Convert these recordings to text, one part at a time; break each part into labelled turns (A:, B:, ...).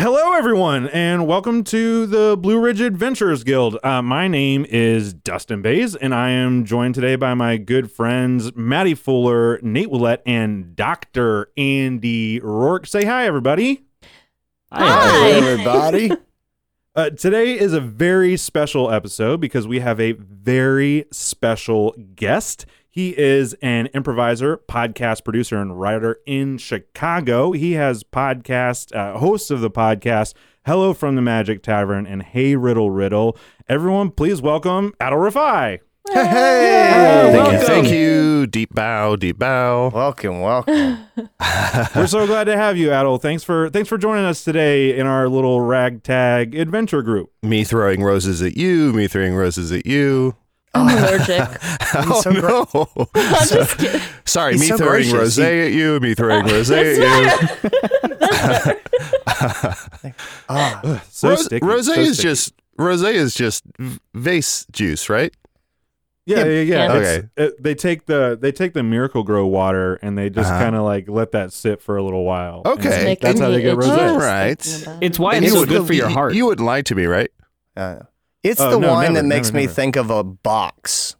A: Hello, everyone, and welcome to the Blue Ridge Adventurers Guild. Uh, my name is Dustin Bays, and I am joined today by my good friends Maddie Fuller, Nate Oulette, and Dr. Andy Roark. Say hi, everybody.
B: Hi.
C: everybody.
A: Uh, today is a very special episode because we have a very special guest. He is an improviser, podcast producer, and writer in Chicago. He has podcast, uh, hosts of the podcast Hello from the Magic Tavern and Hey Riddle Riddle. Everyone, please welcome Adal Rifai.
C: Hey, hey.
B: Thank
A: welcome.
B: you. Thank you. Deep bow, deep bow.
C: Welcome, welcome.
A: We're so glad to have you, Adel. Thanks for thanks for joining us today in our little ragtag adventure group.
B: Me throwing roses at you, me throwing roses at you.
D: I'm allergic.
B: Oh,
C: so
B: no.
D: I'm just kidding.
B: Sorry,
C: He's
B: me
C: so
B: throwing
C: gracious.
B: rose
C: He-
B: at you, me throwing rose at you.
D: better. That's.
C: Ah,
A: So
B: Rose,
A: sticky.
B: rose
A: so
B: is
A: sticky.
B: just rose is just vase juice, right?
A: Yeah, yeah, yeah.
D: Yeah.
A: It's- it- they take the they take the Miracle-Gro water and they just
B: Uh-huh.
A: kind of like let that sit for a little while.
B: Okay.
A: And that's how they get rosé.
D: just
B: Right.
E: It's why
B: And
E: it's
B: you
E: so
B: would-
E: good for your heart.
B: You wouldn't lie to me, right?
C: uh, it's
A: Oh,
C: the
A: no,
C: wine
A: never,
C: that makes
A: never,
C: me
A: never.
C: think of a box,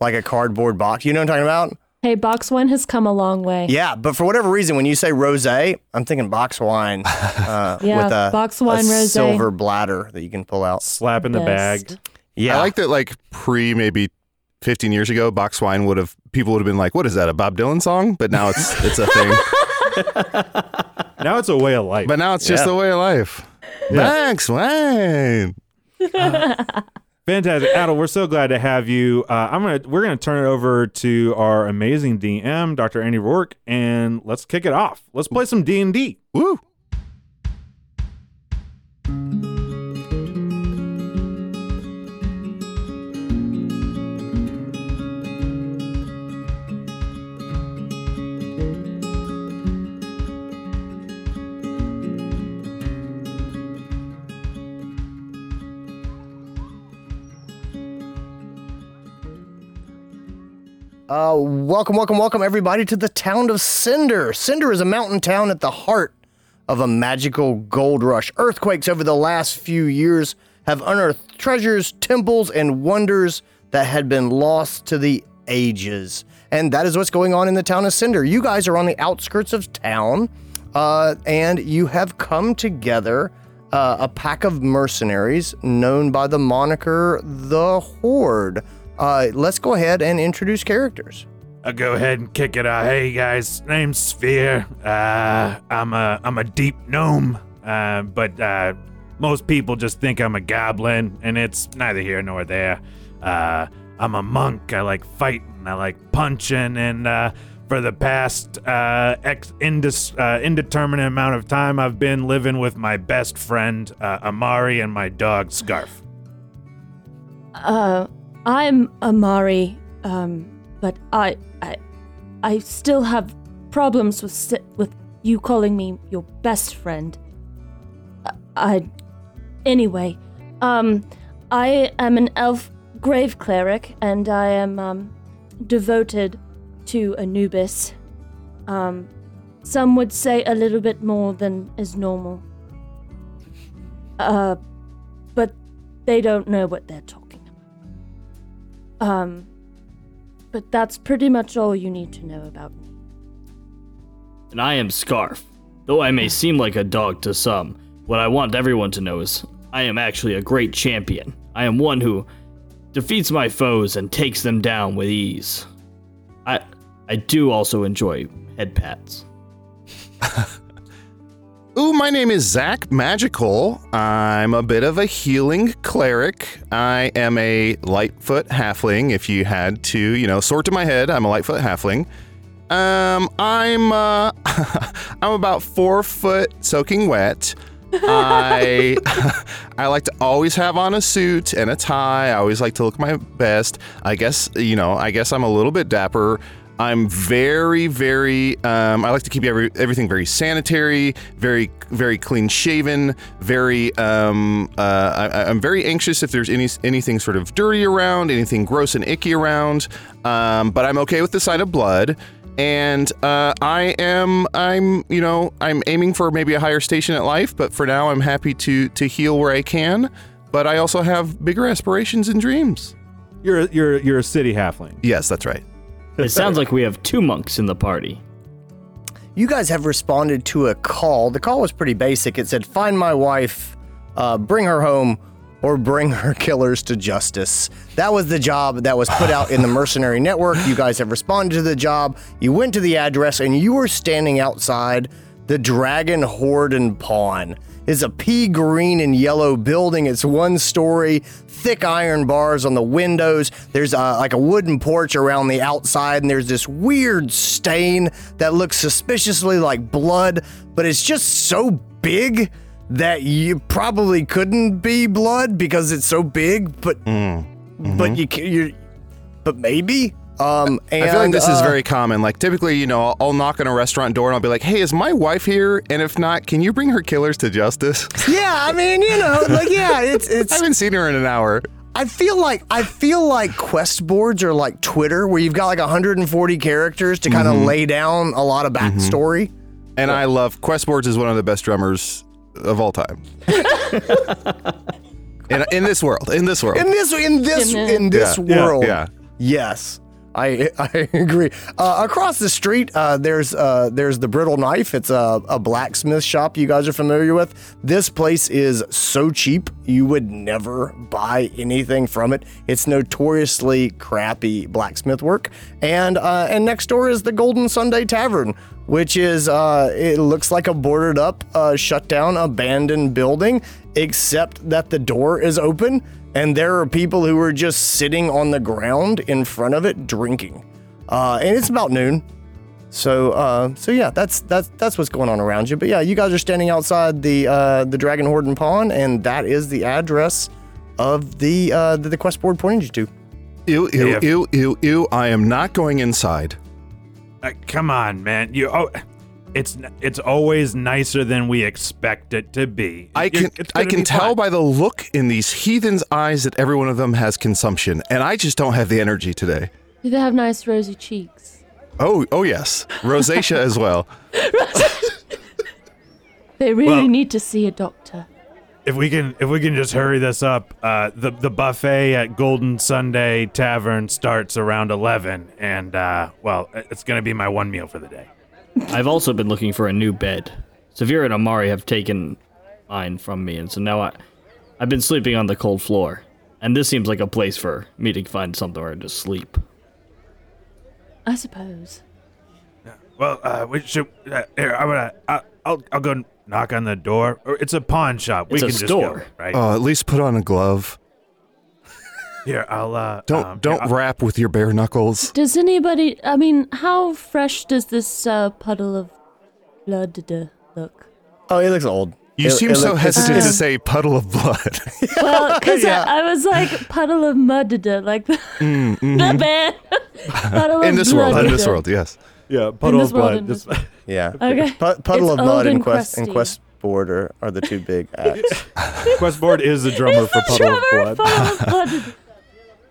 C: like a cardboard box. You know what I'm talking about?
D: Hey, box wine has come a long way.
C: Yeah, but for whatever reason, when you say rosé, I'm thinking box wine uh,
D: Yeah,
C: with a,
D: box
C: a
D: wine rosé.
C: silver bladder that you can pull out.
A: Slap in the
D: Best.
A: bag.
C: Yeah,
B: I like that like pre maybe 15 years ago, box wine would have people would have been like, "What is that? A Bob Dylan song?" But now it's it's a thing.
A: Now it's a way of life.
B: But now it's just
C: Yeah.
B: the way of life. Box wine.
A: Fantastic, Adal. We're so glad to have you. Uh, I'm gonna we're gonna turn it over to our amazing DM, Dr. Andy Roark, and let's kick it off. Let's play some D and D.
B: Woo.
C: Uh, welcome, welcome, welcome, everybody, to the town of Cinder. Cinder is a mountain town at the heart of a magical gold rush. Earthquakes over the last few years have unearthed treasures, temples, and wonders that had been lost to the ages. And that is what's going on in the town of Cinder. You guys are on the outskirts of town, uh, and you have come together. Uh, a pack of mercenaries known by the moniker the Horde. Uh, let's go ahead and introduce characters.
A: I'll go ahead and kick it off. Hey guys, name's Svir. Uh, I'm a I'm a deep gnome, uh, but uh, most people just think I'm a goblin, and it's neither here nor there. Uh, I'm a monk. I like fighting. I like punching, and uh, for the past uh, ex- indis- uh, indeterminate amount of time, I've been living with my best friend uh, Amari and my dog Skaarf.
D: Uh, I'm Amari, um, but I, I, I still have problems with with you calling me your best friend. I, I anyway, um, I am an elf grave cleric, and I am um devoted to Anubis. Um, some would say a little bit more than is normal. Uh, but they don't know what they're talking. Um, but that's pretty much all you need to know about me.
E: And I am Skaarf. Though I may seem like a dog to some, what I want everyone to know is I am actually a great champion. I am one who defeats my foes and takes them down with ease. I I do also enjoy head pats.
B: Ooh, my name is Zach Maghical. I'm a bit of a healing cleric. I am a Lightfoot halfling. If you had to, you know, sort to my head, I'm a Lightfoot halfling. Um, I'm uh, I'm about four foot soaking wet. I I like to always have on a suit and a tie. I always like to look my best. I guess you know. I guess I'm a little bit dapper. I'm very, very. Um, I like to keep every, everything very sanitary, very, very clean shaven. Very. Um, uh, I, I'm very anxious if there's any anything sort of dirty around, anything gross and icky around. Um, but I'm okay with the sight of blood. and uh, I am I'm you know I'm aiming for maybe a higher station at life, but for now I'm happy to to heal where I can. But I also have bigger aspirations and dreams.
A: You're a, you're you're a city halfling.
B: Yes, that's right.
E: It sounds like we have two monks in the party.
C: You guys have responded to a call. The call was pretty basic. It said, Find my wife, uh, bring her home, or bring her killers to justice. That was the job that was put out in the mercenary network. You guys have responded to the job. You went to the address, and you were standing outside the Dragon Horde and Pawn. It's a pea green and yellow building. It's one story, thick iron bars on the windows. There's uh, like a wooden porch around the outside, and there's this weird stain that looks suspiciously like blood, but it's just so big that you probably couldn't be blood because it's so big. But but you you but maybe. Um, and,
B: I feel like this is
C: uh,
B: very common. Like typically, you know, I'll, I'll knock on a restaurant door and I'll be like, "Hey, is my wife here? And if not, can you bring her killers to justice?"
C: Yeah, I mean, you know, like yeah, it's it's.
B: I haven't seen her in an hour.
C: I feel like I feel like quest boards are like Twitter, where you've got like 140 characters to kind of lay down a lot of backstory.
B: And I love quest boards is one of the best drummers of all time. in, in this world, in this world.
C: In this in this
D: In
C: in this
B: Yeah,
C: world,
B: yeah.
C: yes. I, I agree. Uh, across the street, uh, there's uh, there's the brittle knife. It's a, a blacksmith shop you guys are familiar with. This place is so cheap you would never buy anything from it. It's notoriously crappy blacksmith work. And uh, and next door is the Golden Sunday Tavern, which is uh, it looks like a boarded up, uh, shut down, abandoned building, except that the door is open and there are people who are just sitting on the ground in front of it drinking. Uh, and it's about noon. So uh, so yeah, that's that's that's what's going on around you. But yeah, you guys are standing outside the uh, the Dragon Horde and Pawn, and that is the address of the uh, that the quest board pointed you to.
B: Ew, ew,
A: Yeah.
B: ew, ew, ew. I am not going inside.
A: Uh, come on, man. You oh, it's it's always nicer than we expect it to be.
B: I
A: You're-
B: can I can tell
A: fine.
B: by the look in these heathens' eyes that every one of them has consumption, and I just don't have the energy today.
D: Do they have nice rosy cheeks?
B: Oh, oh yes, rosacea as well.
D: They really
A: Well-
D: need to see a doctor.
A: if we can if we can just hurry this up, uh, the the buffet at Golden Sunday Tavern starts around eleven, and uh, well, it's gonna be my one meal for the day.
E: I've also been looking for a new bed. Svir and Amari have taken mine from me, and so now I, I've been sleeping on the cold floor. And this seems like a place for me to find somewhere to sleep.
D: I suppose.
A: Well, uh, we should. Uh, here, I'm gonna. I, I'll I'll go knock on the door. Or it's a pawn shop. we
E: It's a
A: can just
E: store.
A: go, right?
B: Oh, at least put on a glove.
A: Here, I'll. Uh,
B: Don't
A: um,
B: don't
A: here, I'll-
B: rap with your bare knuckles.
D: Does anybody? I mean, how fresh does this uh, puddle of blood d- look?
C: Oh, it looks old.
B: You
C: It-
B: seem
C: it
B: so
C: look-
B: hesitant to
D: Uh.
B: say puddle of blood.
D: Well, because
C: Yeah.
D: I, I was like puddle of mud, d- like the, the band. puddle
B: Mm, in
D: of
B: this world,
D: blood,
B: in this
D: d-
B: world, yes.
A: Yeah, puddle
D: this
A: of
D: world,
A: blood.
D: in
A: Just,
C: Yeah.
D: Okay.
C: Pu- puddle
D: It's
C: of mud
D: old
C: and
D: and
C: quest and
D: crusty.
C: quest board are, are the two big acts.
A: Quest board is the drummer for puddle of
D: Trevor,
A: blood.
D: puddle of blood.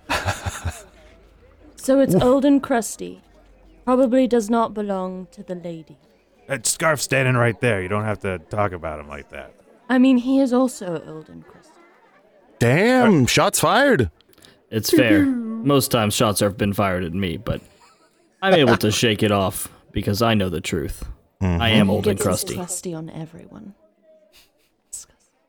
D: so it's old and crusty. Probably does not belong to the lady.
A: That Skaarf standing right there. You don't have to talk about him like that.
D: I mean, he is also old and crusty.
B: Damn, shots fired.
E: It's fair. Most times shots have been fired at me, but I'm able to shake it off because I know the truth. I mm-hmm. am old and
D: Gets his
E: crusty.
D: crusty on everyone.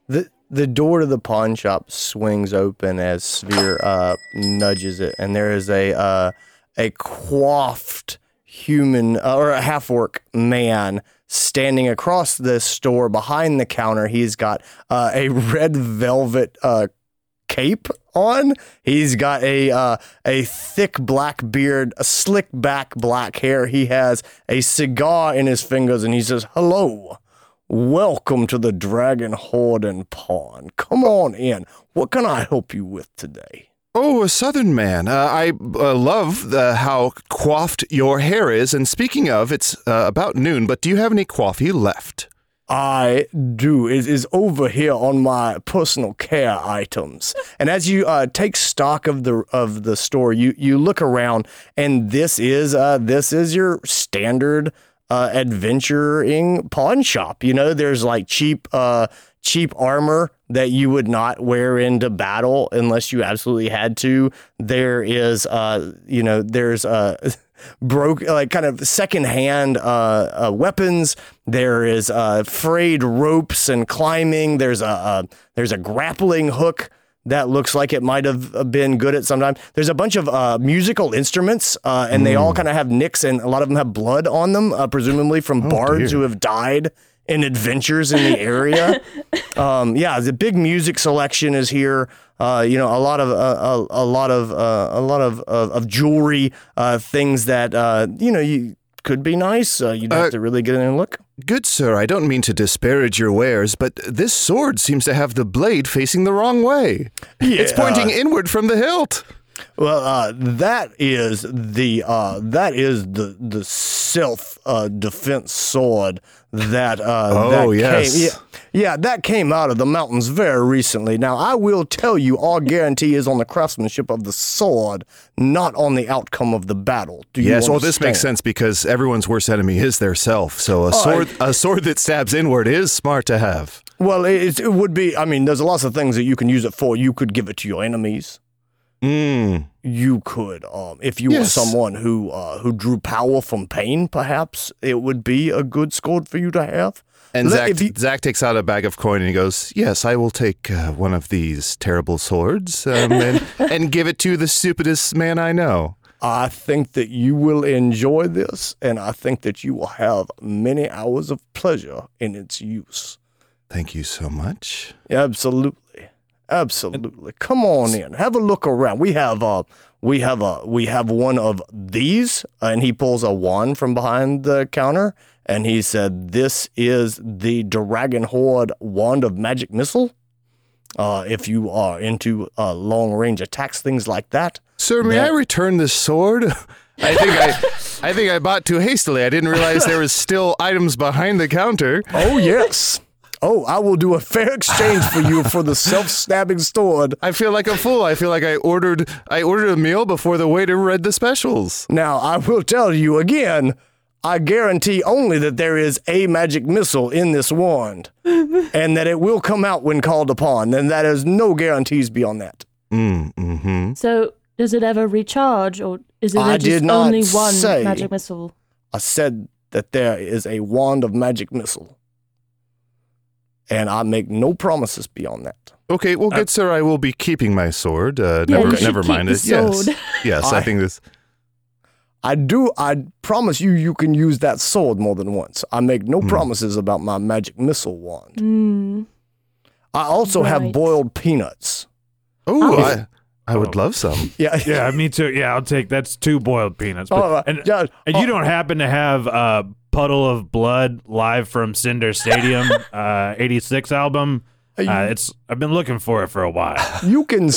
C: The the door to the pawn shop swings open as Svir uh, nudges it, and there is a uh, a coiffed human uh, or a half orc man standing across the store behind the counter. He's got uh, a red velvet uh, cape on. He's got a uh, a thick black beard, a slick back black hair. He has a cigar in his fingers, and he says, "Hello." Welcome to the Dragon Horde and Pawn. Come on in. What can I help you with today?
B: Oh, a southern man. Uh, I uh, love the, how coiffed your hair is. And speaking of, it's uh, about noon, but do you have any coffee left?
C: I do. It is over here on my personal care items. And as you uh, take stock of the of the store, you you look around, and this is uh, this is your standard uh, adventuring pawn shop. You know, there's like cheap uh, cheap armor that you would not wear into battle unless you absolutely had to. There is uh, you know, there's uh broke like kind of secondhand uh, uh, weapons. There is uh, frayed ropes and climbing. There's a, a there's a grappling hook that looks like it might have been good at some time. There's a bunch of uh, musical instruments, uh, and they all kind of have nicks, and a lot of them have blood on them, uh, presumably from bards
B: dear.
C: who have died in adventures in the area. um, yeah, the big music selection is here. Uh, you know, a lot of uh, a, a lot of uh, a lot of of, of jewelry, uh, things that uh, you know you could be nice. Uh, you'd have
B: Uh,
C: to really get in and look.
B: Good sir, I don't mean to disparage your wares, but this sword seems to have the blade facing the wrong way. Yeah. It's pointing inward from the hilt.
C: Well, uh, that is the uh, that is the the self uh, defense sword that uh,
B: Oh,
C: that
B: yes.
C: came, yeah, yeah that came out of the mountains very recently. Now I will tell you, our guarantee is on the craftsmanship of the sword, not on the outcome of the battle. Do you
B: Yes, well, this makes sense because everyone's worst enemy is their self. So a sword, a sword that stabs inward is smart to have.
C: Well, it, it would be. I mean, there's lots of things that you can use it for. You could give it to your enemies.
B: Mm.
C: you could um if you were someone who uh who drew power from pain perhaps it would be a good sword for you to have
B: And
C: Let-
B: Zach, Zach takes out a bag of coin and he goes, "Yes, I will take uh, one of these terrible swords um, and, and give it to the stupidest man I know."
C: i think that you will enjoy this and i think that you will have many hours of pleasure in its use
B: Thank you so much.
C: absolutely absolutely come on in have a look around we have a we have a we have one of these and he pulls a wand from behind the counter and he said this is the dragon horde wand of magic missile uh if you are into uh long range attacks things like that
B: Sir, may I return this sword? I think I, I think I bought too hastily. I didn't realize there was still items behind the counter.
C: oh yes oh i will do a fair exchange for you for the self-stabbing sword
B: I feel like a fool. I feel like I ordered I ordered a meal before the waiter read the specials.
C: Now, I will tell you again, I guarantee only that there is a magic missile in this wand and that it will come out when called upon, and that is no guarantees beyond that.
B: Mm, mm-hmm.
D: So, does it ever recharge, or is it
C: I
D: just
C: did not
D: only one
C: say.
D: magic missile?
C: I said that there is a wand of magic missile, and I make no promises beyond that.
B: Okay, well, good sir, I will be keeping my sword. Uh,
D: Yeah,
B: never,
D: you
B: never
D: keep
B: mind
D: the
B: it. Yes,
D: sword.
B: yes, I,
C: I-
B: think this.
C: I do, I promise you, you can use that sword more than once. I make no
B: Hmm.
C: promises about my magic missile wand.
D: Mm.
C: I also have boiled peanuts.
B: Oh, I, I would
A: Oh.
B: love some.
C: Yeah,
A: Yeah, me too. Yeah, I'll take that's two boiled peanuts. But,
C: Oh, uh,
A: and,
C: yeah,
A: and
C: oh.
A: you don't happen to have uh, Puddle of Blood live from Cinder Stadium, uh, '86 album? Uh, it's I've been looking for it for a while.
C: you can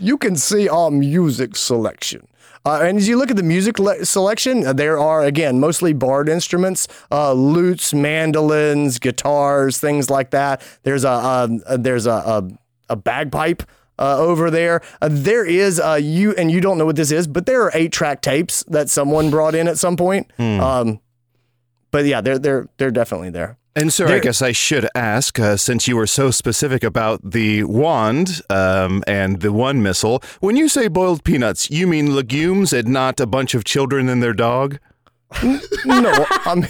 C: you can see our music selection. Uh, and as you look at the music le- selection, uh, there are again mostly bard instruments, uh, lutes, mandolins, guitars, things like that. There's a um, uh, there's a a, a bagpipe. Uh, over there, uh, there is uh, you and you don't know what this is, but there are eight track tapes that someone brought in at some point. Um, but yeah, they're they're they're definitely there.
B: And sir, I guess I should ask, uh, since you were so specific about the wand um, and the one missile, when you say boiled peanuts, you mean legumes and not a bunch of children and their dog?
C: No, I'm.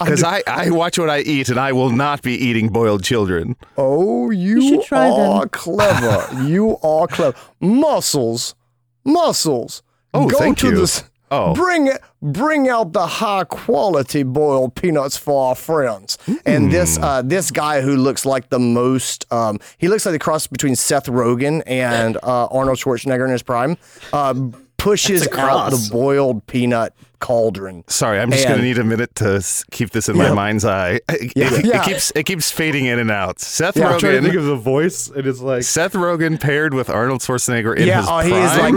B: Because I, I watch what I eat, and I will not be eating boiled children.
C: Oh, you,
D: should try
C: are
D: them.
C: clever. you are clever. Muscles, muscles.
B: Oh,
C: Go
B: thank
C: to
B: you.
C: The, s-
B: Oh.
C: bring bring out the high quality boiled peanuts for our friends. And this
B: Hmm.
C: uh, this guy who looks like the most um, he looks like the cross between Seth Rogen and uh, Arnold Schwarzenegger in his prime. Uh, pushes out the boiled peanut cauldron.
B: Sorry, I'm just going to need a minute to s- keep this in my mind's eye. It,
C: Yeah.
B: it
C: Yeah.
B: keeps it keeps fading in and out. Seth
C: Yeah, I'm
A: I'm trying to
B: Rogen,
A: think of the voice, and it's like
B: Seth Rogen paired with Arnold Schwarzenegger in
C: yeah,
B: his
C: oh,
B: prime.
C: he is like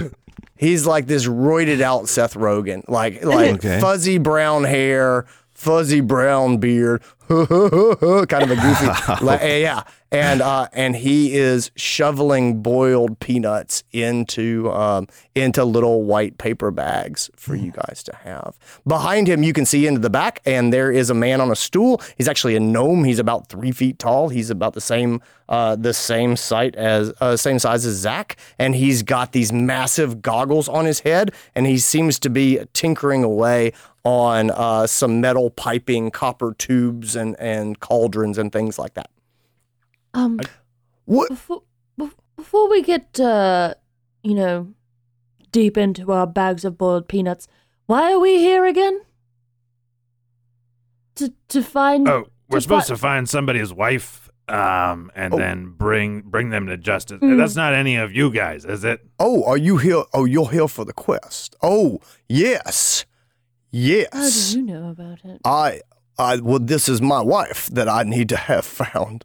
C: this. He's like this roided out Seth Rogen, like like
B: Okay.
C: fuzzy brown hair, fuzzy brown beard, kind of a goofy, like, yeah. And uh, and he is shoveling boiled peanuts into um, into little white paper bags for you guys to have. Behind him, you can see into the back, and there is a man on a stool. He's actually a gnome. He's about three feet tall. He's about the same uh, the same site as uh, same size as Zach, and he's got these massive goggles on his head, and he seems to be tinkering away on uh, some metal piping, copper tubes, and and cauldrons and things like that.
D: Um,
C: What?
D: before before we get uh, you know, deep into our bags of boiled peanuts, why are we here again? To to find.
A: Oh, we're
D: to
A: supposed
D: fi-
A: to find somebody's wife, um, and
C: Oh.
A: then bring bring them to justice.
D: Hmm.
A: That's not any of you guys, is it?
C: Oh, are you here? Oh, you're here for the quest. Oh, yes, yes.
D: How do you know about it?
C: I, I. Well, this is my wife that I need to have found.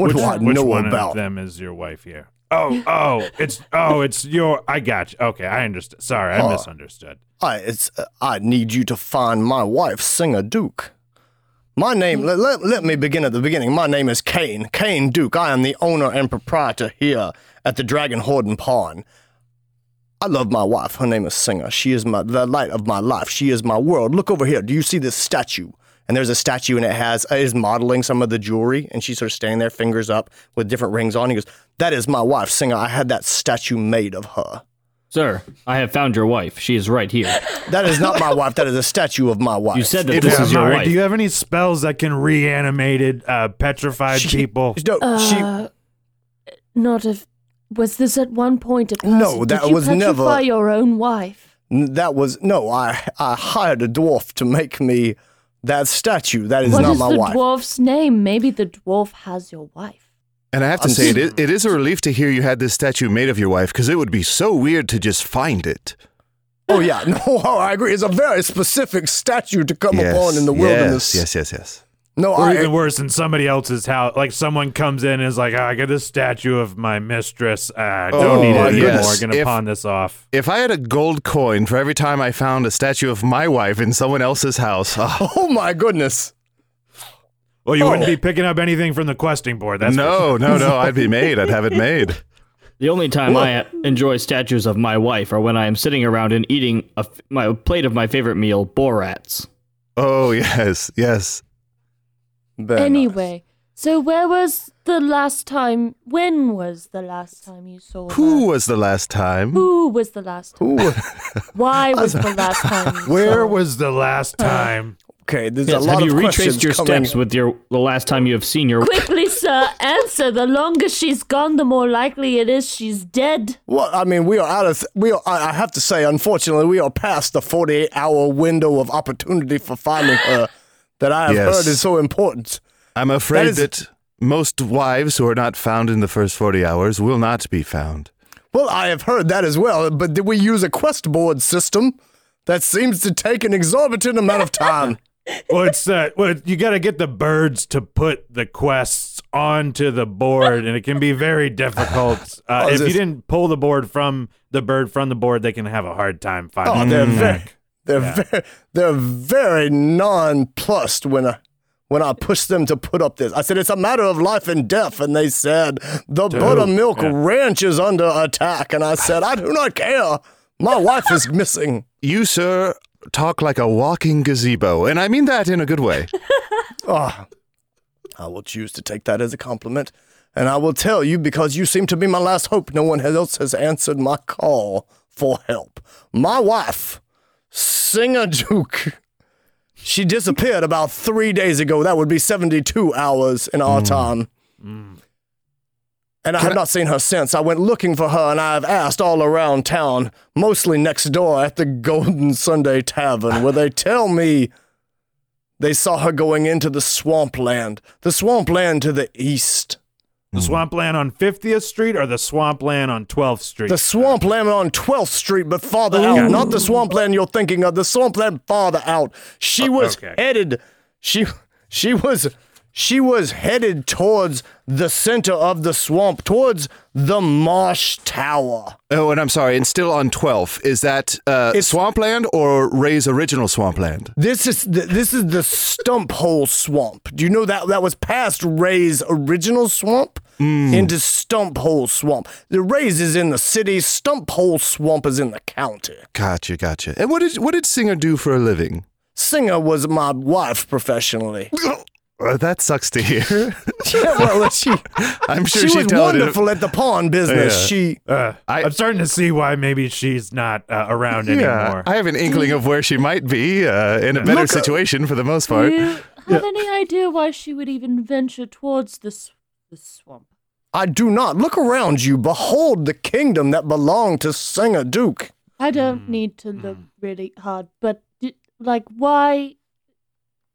C: What
A: which,
C: do I
A: which
C: know
A: one
C: about?
A: of them is your wife here? Oh, oh, it's oh, it's your. I got you. Okay, I understood. Sorry, I
C: Huh.
A: misunderstood.
C: I, it's. Uh, I need you to find my wife, Singer Duke. My name. Let, let, let me begin at the beginning. My name is Kane. Kane Duke. I am the owner and proprietor here at the Dragon Horden Pawn. I love my wife. Her name is Singer. She is my the light of my life. She is my world. Look over here. Do you see this statue? And there's a statue, and it has uh, is modeling some of the jewelry, and she's sort of standing there, fingers up, with different rings on. He goes, "That is my wife, Singer. I had that statue made of her.
E: Sir, I have found your wife. She is right here.
C: That is not my wife. That is a statue of my wife.
E: You said that
A: If-
E: this is your wife.
A: Do you have any spells that can reanimated uh, petrified
C: She-
A: people?
C: No, she.
D: Uh, not if. Was this at one point a person?
C: No, that
D: Did you
C: was
D: petrify
C: never-
D: your own wife.
C: That was no. I I hired a dwarf to make me that statue. That is
D: What
C: not
D: is
C: my
D: the
C: wife.
D: dwarf's name? Maybe the dwarf has your wife.
B: And I have to
C: I'm
B: say, it, it is a relief to hear you had this statue made of your wife, because it would be so weird to just find it.
C: Oh yeah, no, I agree. It's a very specific statue to come
B: yes,
C: upon in the wilderness.
B: Yes, yes, yes, yes.
C: No,
A: Or
C: I.
A: even worse, in somebody else's house, like someone comes in and is like, oh, "I got this statue of my mistress. Uh, don't
B: Oh,
A: need it anymore.
B: goodness.
A: Gonna pawn this off."
B: If I had a gold coin for every time I found a statue of my wife in someone else's house, oh,
C: Oh my goodness.
A: Well, you wouldn't
C: Oh.
A: be picking up anything from the questing board. That's for
B: no, no, no, I'd be made. I'd have it made.
E: The only time I enjoy statues of my wife are when I am sitting around and eating a f- my plate of my favorite meal, borats.
B: Oh, yes, yes.
C: Very nice.
D: anyway, so where was the last time? When was the last time you saw her?
B: Who
D: her?
B: was the last time?
D: Who was the last time?
C: Ooh,
D: Why was the last time? You
A: Where
D: saw
A: was the last time?
C: okay, there's
E: Yes,
C: a lot
E: have you
C: of
E: retraced your
C: coming.
E: steps with your the last time you have seen your
D: Quickly, sir, answer. The longer she's gone, the more likely it is she's dead.
C: Well, I mean, we are out of. We are. I I have to say, unfortunately, we are past the 48 hour window of opportunity for finding her that I have
B: Yes.
C: heard is so important.
B: I'm afraid
C: is-
B: that most wives who are not found in the first 40 hours will not be found.
C: Well, I have heard that as well, but did we use a quest board system? That seems to take an exorbitant amount of time.
A: Well, it's uh, well, you got to get the birds to put the quests onto the board, and it can be very difficult. Uh,
C: Oh, is
A: if you didn't pull the board from the bird from the board, they can have a hard time finding.
C: Oh, they're very, they're very, they're very nonplussed when I, when I pushed them to put up this. I said it's a matter of life and death, and they said the buttermilk
A: yeah.
C: ranch is under attack, and I said I do not care. My wife is missing.
B: You, sir, talk like a walking gazebo, and I mean that in a good way.
C: Ah, I will choose to take that as a compliment, and I will tell you because you seem to be my last hope. No one else has answered my call for help. My wife, Singer Duke. She disappeared about three days ago. That would be 72 hours in our mm. time. Mm. And I have not seen her since. I went looking for her and I have asked all around town, mostly next door at the Golden Sunday Tavern, where they tell me they saw her going into the swampland. The swampland to the east.
A: The hmm. swampland on 50th Street or the swampland on 12th Street?
C: The swampland on 12th Street, but farther oh. out. Not the swampland you're thinking of, the swampland farther out. She oh, was
A: okay.
C: headed. She she was She was headed towards the center of the swamp, towards the Marsh Tower.
B: Oh, and I'm sorry, and still on 12. Is that uh,
C: It's-
B: swampland or Ray's original swampland?
C: This is the, this is the Stump Hole Swamp. Do you know that that was past Ray's original swamp into Stump Hole Swamp? The Ray's is in the city. Stump Hole Swamp is in the county.
B: Gotcha, gotcha. And what did what did Singer do for a living?
C: Singer was my wife professionally.
B: Uh, that sucks to hear.
C: yeah, well, she
B: I'm sure
C: she
B: she'd
C: was
B: tell it.
C: wonderful at the pawn business.
B: Yeah.
C: She
A: Uh,
B: I-
A: I, am starting to see why maybe she's not uh, around
B: Yeah,
A: anymore.
B: I have an inkling of where she might be uh, in a better
C: Look, uh,
B: situation for the most
D: Do
B: part.
D: you have any idea why she would even venture towards this the swamp?
C: I do not look around you. Behold the kingdom that belonged to Singer Duke.
D: I don't need to look really hard, but d- like, why?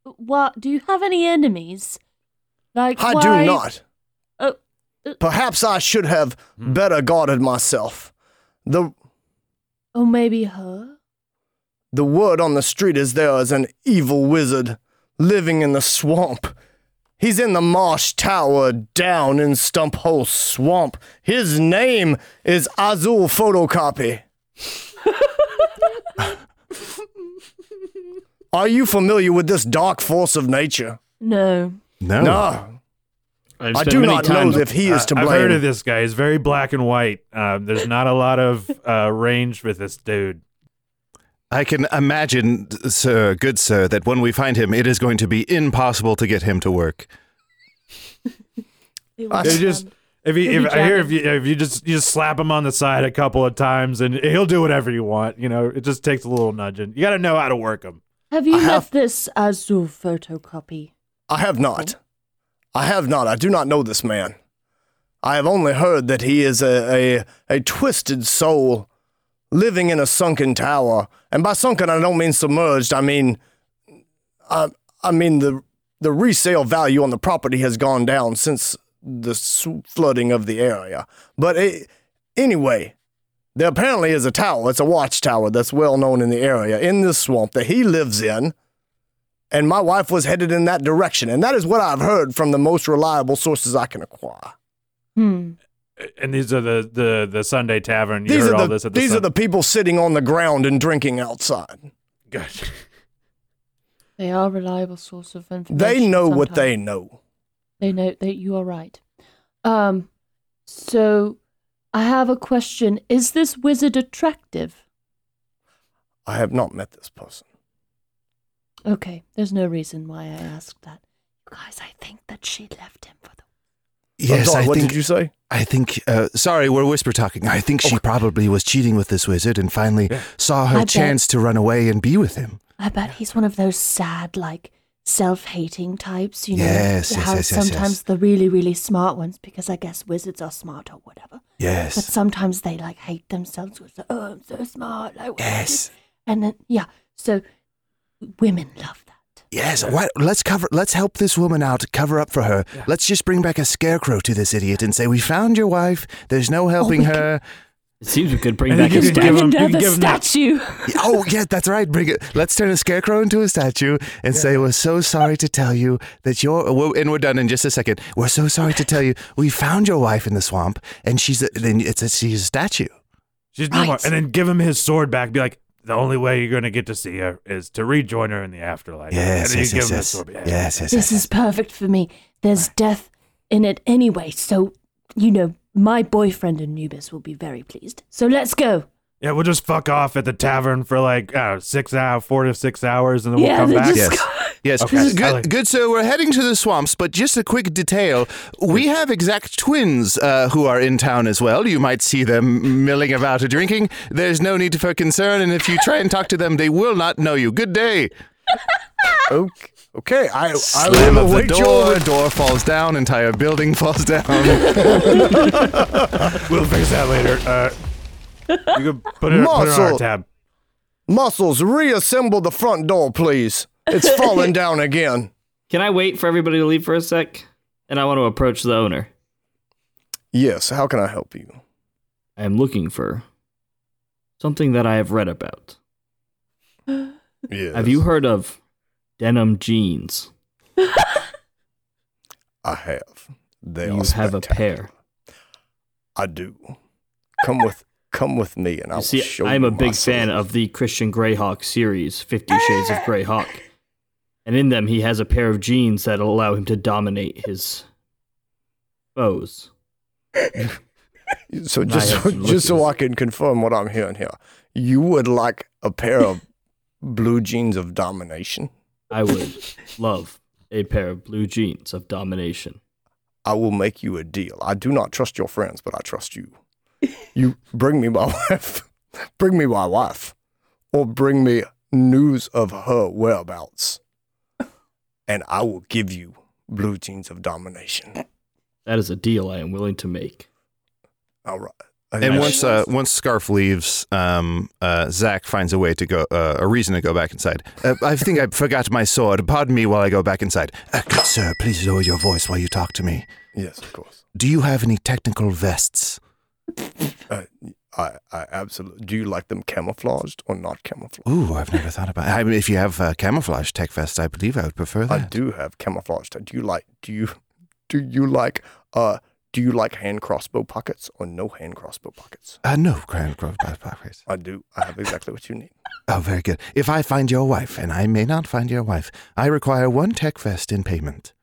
D: Why do you have any enemies? Like,
C: I
D: why?
C: do not.
D: Oh, uh,
C: Perhaps I should have better guarded myself. The
D: oh, maybe her.
C: the word on the street is there is an evil wizard living in the swamp. He's in the Marsh Tower down in Stump Hole Swamp. His name is Azul Photocopy. Are you familiar with this dark force of nature?
D: No.
B: No.
C: No.
E: I've
C: I do not
E: times-
C: know if he is to
A: Uh, I've
C: blame.
A: heard of this guy. He's very black and white. Um, there's not a lot of uh, range with this dude.
B: I can imagine, sir, good sir, that when we find him, it is going to be impossible to get him to work.
D: It
C: I
A: just
D: um,
A: if you
D: Maybe
A: if I hear if you if you just you just slap him on the side a couple of times and he'll do whatever you want. You know, it just takes a little nudging. You got to know how to work him.
D: Have you
C: I
D: met
C: have-
D: this Azul photocopy?
C: I have not. I have not. I do not know this man. I have only heard that he is a, a, a twisted soul living in a sunken tower. And by sunken, I don't mean submerged. I mean, I, I mean the the resale value on the property has gone down since the flooding of the area. But it, anyway, there apparently is a tower. It's a watchtower that's well known in the area in this swamp that he lives in and my wife was headed in that direction. And that is what I've heard from the most reliable sources I can acquire.
D: Hmm.
A: And these are the the the Sunday Tavern. You
C: These
A: heard
C: are
A: all
C: the
A: this at the
C: these
A: Sun-
C: are the people sitting on the ground and drinking outside.
A: Gosh.
D: They are a reliable source of information.
C: They know what they know.
D: They know that you are right. Um, so I have a question. Is this wizard attractive?
C: I have not met this person.
D: Okay, there's no reason why I asked that. You guys, I think that she left him for the.
B: Yes,
C: I'm
B: I
C: what
B: think.
C: did you say?
B: I think. Uh, sorry, we're whisper talking. I think she probably was cheating with this wizard and finally saw her
D: I bet.
B: chance to run away and be with him.
D: I bet he's one of those sad, like self-hating types. You know,
B: Yes, yes, yes, yes,
D: sometimes
B: yes.
D: the really, really smart ones, because I guess wizards are smart or whatever. Yes. But
B: Yes.
D: sometimes they like hate themselves. It's like, oh, I'm so smart. Like, what did I do?"
B: Yes.
D: And then yeah, so women love that.
B: Yes. What? Let's cover. Let's help this woman out. Cover up for her. Let's just bring back a scarecrow to this idiot and say, "We found your wife. There's no oh, helping
D: we can-
B: her."
E: It seems we could bring back a statue.
A: him- you can
D: Another
A: give him that-
D: statue.
B: Oh, yeah, that's right. Bring it. Let's turn a scarecrow into a statue and say, "We're so sorry to tell you that you're." And we're done in just a second. We're so sorry to tell you we found your wife in the swamp, and she's a, then it's a, she's a statue.
A: She's no more.
D: Right.
A: And then give him his sword back. Be like, the only way you're gonna get to see her is to rejoin her in the afterlife.
B: Yes,
A: and then
B: yes,
A: you
B: yes,
A: give him
B: yes,
A: sword back.
B: yes, yes,
D: This
B: yes.
D: is perfect for me. There's death in it anyway, so you know my boyfriend Anubis will be very pleased. So let's go.
A: Yeah, we'll just fuck off at the tavern for like I six hours, four to six hours, and then we'll
D: Yeah,
A: come back.
D: just-
B: Yes. Yes,
A: Okay. I
B: good,
A: like-
B: good. So we're heading to the swamps, but just a quick detail: we have exact twins uh, who are in town as well. You might see them milling about or drinking. There's no need for concern, and if you try and talk to them, they will not know you. Good day.
C: Okay, okay. I, I
B: Slam
C: will
B: of the door.
C: your.
B: Door falls down. Entire building falls down.
A: We'll fix that later. Uh, you can put it, put it on our tab.
C: Muscles, reassemble the front door, please. It's falling down again.
E: Can I wait for everybody to leave for a sec? And I want to approach the owner.
C: Yes, how can I help you?
E: I am looking for something that I have read about.
C: Yes.
E: Have you heard of denim jeans?
C: I have. They
E: You have a pair.
C: I do. Come with come with me and I'll
E: see,
C: show
E: I'm
C: you
E: a big fan of the Christian Greyhawk series, Fifty Shades of Greyhawk. And in them, he has a pair of jeans that allow him to dominate his foes.
C: So just so, just so. I can confirm what I'm hearing here, you would like a pair of blue jeans of domination.
E: I would love a pair of blue jeans of domination.
C: I will make you a deal. I do not trust your friends, but I trust you. You bring me my wife, bring me my wife, or bring me news of her whereabouts, and I will give you blue jeans of domination.
E: That is a deal I am willing to make.
C: All right.
B: And once uh, once Skaarf leaves, um, uh, Zach finds a way to go, uh, a reason to go back inside. Uh, I think I forgot my sword. Pardon me while I go back inside. Uh, good sir, please lower your voice while you talk to me.
C: yes, of course.
B: Do you have any technical vests?
C: Uh, I, I absolutely. Do you like them camouflaged or not camouflaged?
B: Ooh, I've never thought about. I mean, if you have uh, camouflage tech vests, I believe I would prefer that.
C: I do have camouflage. Do you like? Do you? Do you like? Uh, do you like hand crossbow pockets or no hand crossbow pockets?
B: Uh, no, Grand Grove pockets.
C: I do. I have exactly what you need.
B: Oh, very good. If I find your wife, and I may not find your wife, I require one tech vest in payment.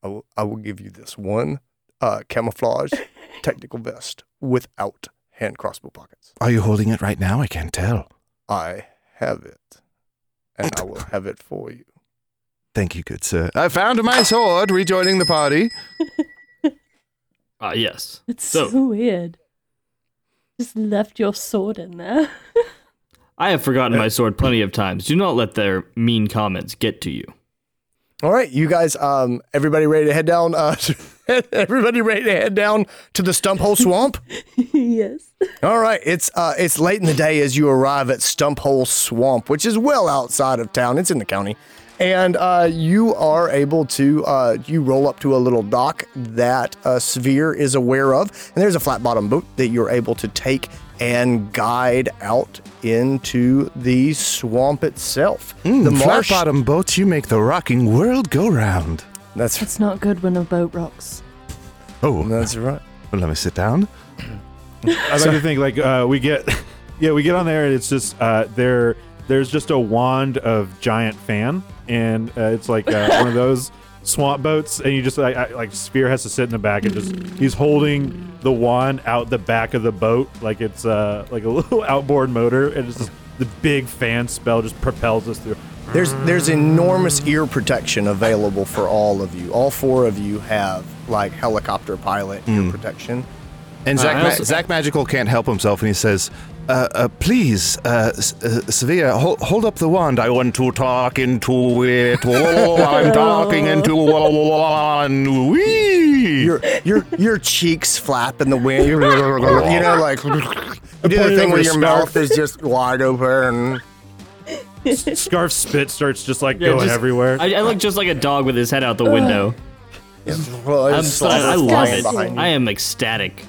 C: I will. I will give you this one uh, camouflage technical vest without hand crossbow pockets.
B: Are you holding it right now? I can't tell.
C: I have it, and I will have it for you.
B: Thank you, good sir. I found my sword, rejoining the party.
E: Ah, yes.
D: It's
E: So-
D: so, weird. Just left your sword in there.
E: I have forgotten my sword plenty of times. Do not let their mean comments get to you.
C: All right, you guys. Um, everybody ready to head down? Uh, everybody ready to head down to the Stump Hole Swamp?
D: yes.
C: All right, it's uh, it's late in the day as you arrive at Stump Hole Swamp, which is well outside of town. It's in the county, and uh, you are able to uh, you roll up to a little dock that uh, Svir is aware of, and there's a flat bottom boat that you're able to take and guide out into the swamp itself.
B: Mm,
C: the
B: flat bottom boats, you make the rocking world go round.
C: That's
D: It's not good when a boat rocks.
B: Oh,
C: that's right.
B: well, let me sit down.
A: I like to think like uh, we get, yeah, we get on there and it's just uh, there. There's just a wand of giant fan, and uh, it's like uh, one of those swamp boats, and you just like I, like Svir has to sit in the back and just he's holding the wand out the back of the boat like it's uh like a little outboard motor, and it's just the big fan spell just propels us through.
C: There's there's enormous ear protection available for all of you. All four of you have like helicopter pilot ear protection.
B: And
E: Uh,
B: Zach,
E: I
B: Ma- Zach Maghical can't help himself, and he says, uh, uh, "Please, uh, S- uh, Sevilla, hold, hold up the wand. I want to talk into it. Oh, I'm talking into one. Wee.
C: Your your your cheeks flap in the wind. you know, like you do the
A: pointed
C: thing where your
A: Skaarf.
C: mouth is just wide open.
A: Skaarf spit starts just like
E: Yeah,
A: going
E: just-
A: everywhere.
E: I, I look just like a dog with his head out the window.
C: Well,
E: I'm
C: it's
E: so, I, I love it. I am ecstatic.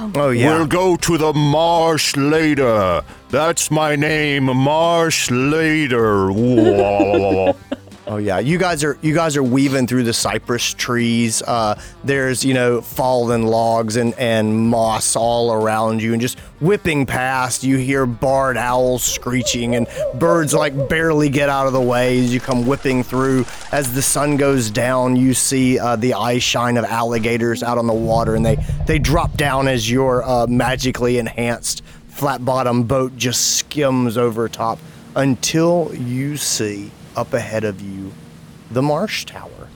C: Oh yeah.
B: We'll go to the marsh later. That's my name, Marsh Later.
C: Oh yeah, you guys are you guys are weaving through the cypress trees. Uh, there's you know fallen logs and and moss all around you, and just whipping past. You hear barred owls screeching, and birds like barely get out of the way as you come whipping through. As the sun goes down, you see uh, the eye shine of alligators out on the water, and they they drop down as your uh, magically enhanced flat bottom boat just skims over top until you see up ahead of you the marsh tower.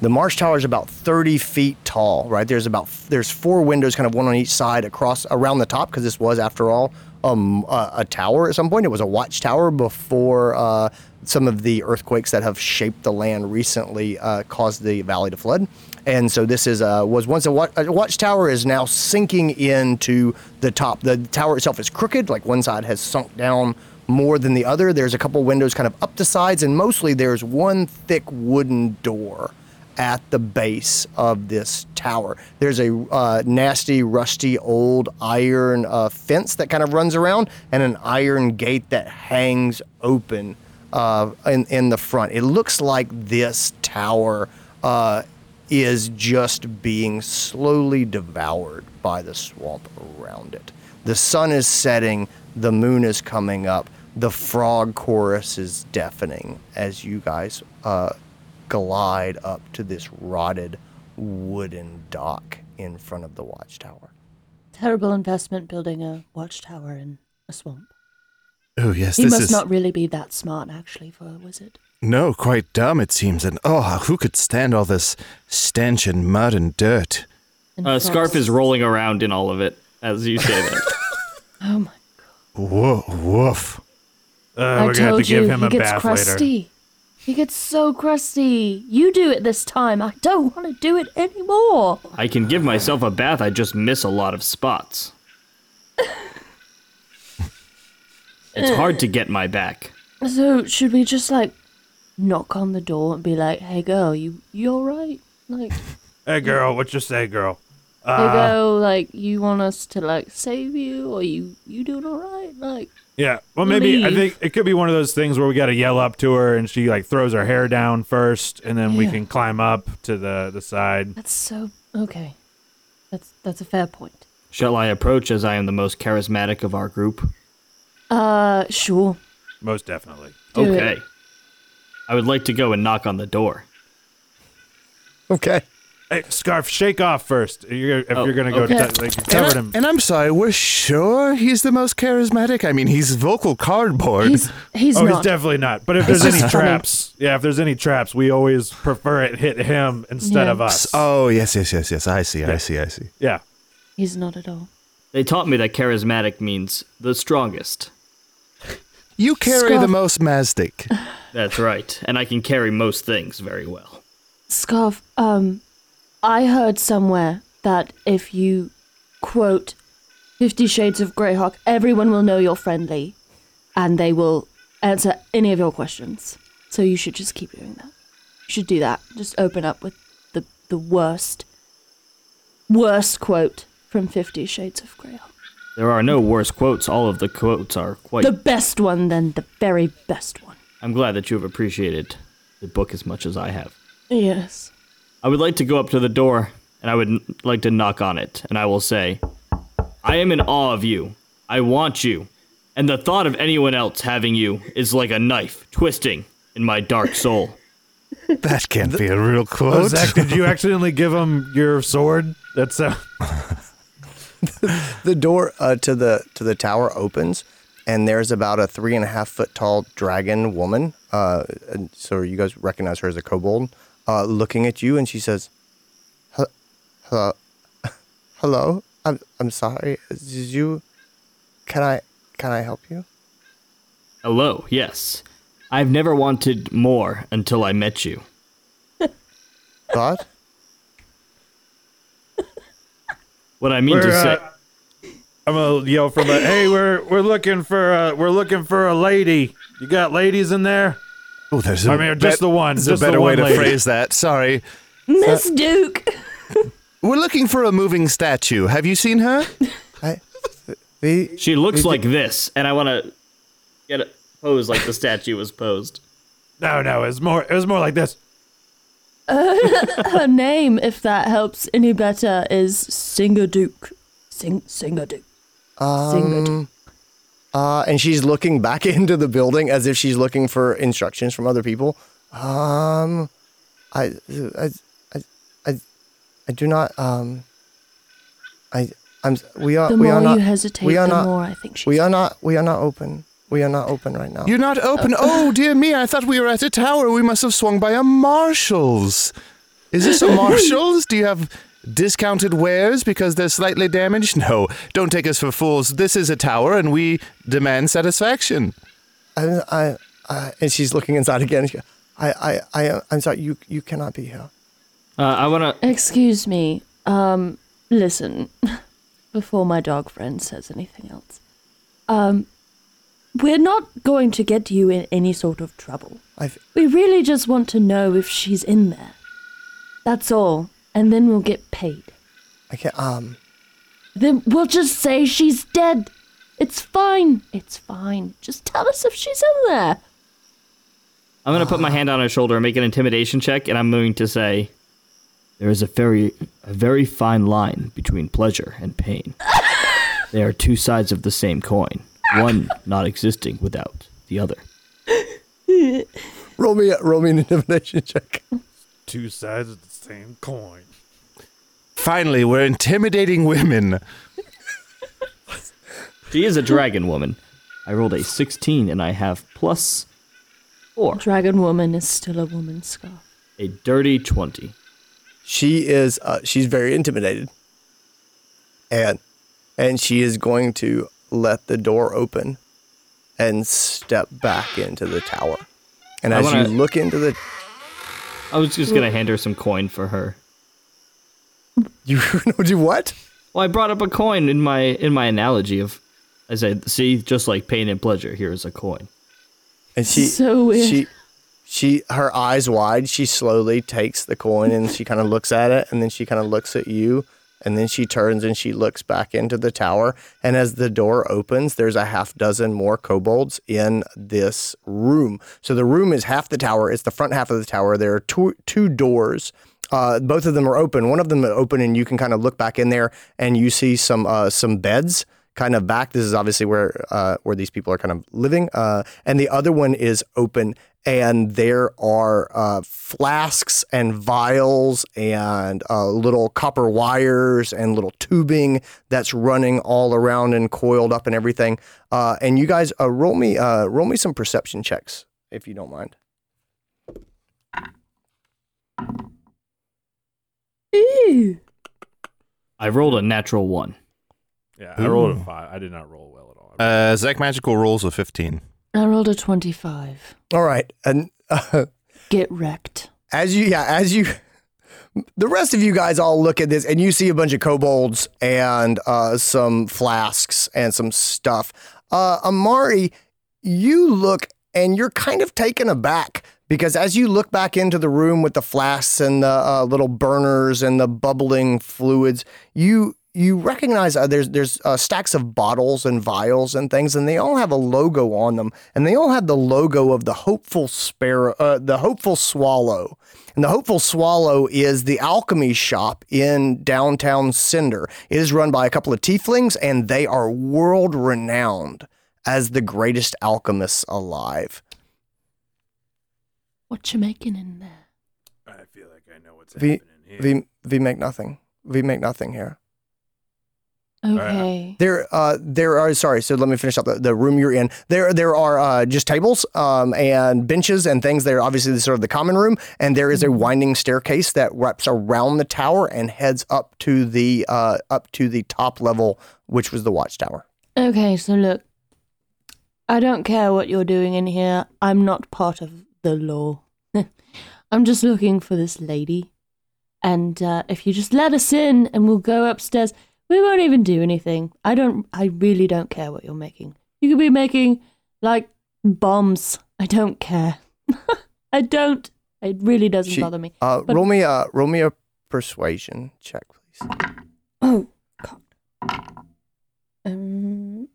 C: The marsh tower is about 30 feet tall, right? There's about there's four windows, kind of one on each side across around the top, because this was, after all, um, a, a tower at some point. It was a watchtower before uh, some of the earthquakes that have shaped the land recently uh, caused the valley to flood. And so this is uh, was once a, wa- a watchtower is now sinking into the top. The tower itself is crooked, like one side has sunk down more than the other. There's a couple windows kind of up the sides, and mostly there's one thick wooden door at the base of this tower. There's a uh, nasty, rusty, old iron uh, fence that kind of runs around, and an iron gate that hangs open uh, in in the front. It looks like this tower. Uh, is just being slowly devoured by the swamp around it. The sun is setting, the moon is coming up, the frog chorus is deafening as you guys uh, glide up to this rotted wooden dock in front of the watchtower.
D: Terrible investment building a watchtower in a swamp.
B: Oh yes,
D: He
B: this
D: must
B: is
D: not really be that smart, actually, for a wizard.
B: no quite dumb. It seems, and oh, who could stand all this stench and mud and dirt?
D: And
E: Uh,
D: Skaarf
E: is rolling around in all of it as you say that.
D: Oh my! God.
B: Whoa, woof.
A: Uh,
D: I
A: we're gonna have
D: told
A: to give
D: you,
A: him
D: he
A: a
D: gets
A: bath
D: crusty.
A: later.
D: He gets so crusty. You do it this time. I don't want to do it anymore.
E: I can give myself a bath. I just miss a lot of spots. it's hard to get my back.
D: So should we just like knock on the door and be like, "Hey, girl, you you all right? Like,
A: Hey girl, what you say, girl?
D: hey,
A: Uh,
D: girl, like you want us to like save you, or you you doing all right? Like,
A: yeah. Well, maybe I think it could be one of those things where we got to yell up to her, and she like throws her hair down first, and then we
D: Yeah.
A: can climb up to the the side.
D: that's so okay. That's that's a fair point.
E: Shall I approach as I am the most charismatic of our group?
D: Uh, sure.
A: Most definitely.
D: Do it.
E: okay. I would like to go and knock on the door.
C: Okay.
A: Hey, Skaarf, shake off first. You're, if
E: Oh,
A: you're gonna go,
E: okay.
A: t- like you
B: And,
A: covered
B: I,
A: him.
B: and I'm sorry, we're sure he's the most charismatic. I mean, he's vocal cardboard.
D: He's he's
A: Oh,
D: not.
A: he's definitely not. But if there's any traps, yeah, if there's any traps, we always prefer it hit him instead
D: Yeah.
A: of us.
B: oh yes, yes, yes, yes. I see, I see, I see.
A: Yeah.
D: he's not at all.
E: They taught me that charismatic means the strongest.
B: You carry the most mastic.
E: That's right. And I can carry most things very well.
D: Skaarf, um, I heard somewhere that if you quote Fifty Shades of Greyhawk, everyone will know you're friendly and they will answer any of your questions. So you should just keep doing that. You should do that. Just open up with the, the worst, worst quote from Fifty Shades of Greyhawk.
E: There are no worse quotes. All of the quotes are quite.
D: The best one, then, the very best one.
E: I'm glad that you have appreciated the book as much as I have.
D: Yes.
E: I would like to go up to the door and I would n- like to knock on it, and I will say, I am in awe of you. I want you. And the thought of anyone else having you is like a knife twisting in my dark soul.
B: That can't be a real
A: Oh,
B: quote.
A: Zach, did you accidentally give him your sword? That's uh,
C: The door uh, to the to the tower opens, and there's about a three and a half foot tall dragon woman. Uh, and so you guys recognize her as a kobold, uh, looking at you, and she says, "Hello, hello. I'm I'm sorry. Did you? Can I can I help you?
E: Hello, yes. I've never wanted more until I met you.
C: God?
E: What I mean
A: we're,
E: to say.
A: uh, I'm gonna yell from a hey, we're we're looking for uh, we're looking for a lady. You got ladies in there?
B: Oh, there's a
A: I mean, just the one,
B: There's
A: just
B: a
A: the
B: better way
A: one
B: to
A: lady.
B: phrase that. Sorry.
D: Miss uh, Duke!
B: We're looking for a moving statue. Have you seen her?
C: I, we,
E: She looks like this, and I want to get a pose like the statue was posed.
A: No, no, it's more it was more like this.
D: Her name, if that helps any better, is Singer Duke. Sing Singer Duke. Um, Singer Duke.
C: Uh, and she's looking back into the building as if she's looking for instructions from other people. Um, I, I, I, I, I do not. Um, I, I'm. We are.
D: The
C: we
D: more
C: are not.
D: you hesitate,
C: we are
D: the
C: not-
D: more I think she's.
C: We are not. We are not open. We are not open right now.
B: You're not open. Oh, dear me. I thought we were at a tower. We must have swung by a Marshall's. Is this a Marshall's? Do you have discounted wares because they're slightly damaged? No. Don't take us for fools. This is a tower and we demand satisfaction.
C: I, I, I, and she's looking inside again. She, I, I, I, I'm sorry. You, you cannot be here.
E: Uh, I want to.
D: Excuse me. Um, listen. Before my dog friend says anything else. Um, we're not going to get you in any sort of trouble.
C: I've.
D: We really just want to know if she's in there. That's all. And then we'll get paid.
C: Okay. Um.
D: Then we'll just say she's dead. It's fine. It's fine. Just tell us if she's in there.
E: I'm going to put my hand on her shoulder and make an intimidation check, and I'm going to say, There is a very, a very fine line between pleasure and pain. they are two sides of the same coin, one not existing without the other.
C: Roll me, roll me an intimidation check.
A: Two sides of the same coin.
B: Finally, we're intimidating women.
E: She is a dragon woman. I rolled a 16 and I have plus 4.
D: Dragon woman is still a woman, Skaarf.
E: A dirty 20.
C: She is, uh, she's very intimidated, and and she is going to let the door open and step back into the tower. And as
E: wanna-
C: you look into the,
E: I was just going to hand her some coin for her.
C: you know, do what?
E: Well, I brought up a coin in my in my analogy of I said, "See, just like pain and pleasure, here is a coin."
C: And she
D: So weird.
C: she she her eyes wide, she slowly takes the coin and she kind of looks at it and then she kind of looks at you and then she turns and she looks back into the tower and as the door opens there's a half dozen more kobolds in this room. So the room is half the tower, it's the front half of the tower. There are two two doors. Uh, both of them are open. One of them is open, and you can kind of look back in there, and you see some uh, some beds kind of back. This is obviously where uh, where these people are kind of living. Uh, and the other one is open, and there are uh, flasks and vials and uh, little copper wires and little tubing that's running all around and coiled up and everything. Uh, and you guys uh, roll me uh, roll me some perception checks if you don't mind.
D: Ew.
E: I rolled a natural one.
A: Yeah, I rolled a five. I did not roll well at all.
B: Uh, Zach Maghical rolls a 15.
D: I rolled a 25.
C: All right, and uh,
D: Get wrecked.
C: as you yeah as you the rest of you guys all look at this and you see a bunch of kobolds and uh, some flasks and some stuff uh, amari you look and you're kind of taken aback because as you look back into the room with the flasks and the uh, little burners and the bubbling fluids you you recognize uh, there's there's uh, stacks of bottles and vials and things, and they all have a logo on them, and they all have the logo of the hopeful sparrow, uh, the hopeful swallow, and the hopeful swallow is the alchemy shop in downtown Cinder. It is run by a couple of tieflings, and they are world renowned as the greatest alchemists alive.
D: What you making in there?
A: I feel like I know what's
C: V
A: happening here.
C: V V make nothing. We make nothing here.
D: Okay.
C: There, uh, there are. Sorry, so let me finish up the, the room you're in. There, there are uh, just tables um, and benches and things. There, obviously, sort of the common room, and there is a winding staircase that wraps around the tower and heads up to the uh, up to the top level, which was the watchtower.
D: Okay, so look. I don't care what you're doing in here. I'm not part of the law. I'm just looking for this lady. And uh, if you just let us in and we'll go upstairs, we won't even do anything. I don't, I really don't care what you're making. You could be making, like, bombs. I don't care. I don't. It really doesn't
C: She-
D: bother me.
C: Uh,
D: But-
C: roll me a roll me a persuasion check, please.
D: Oh, God. Um,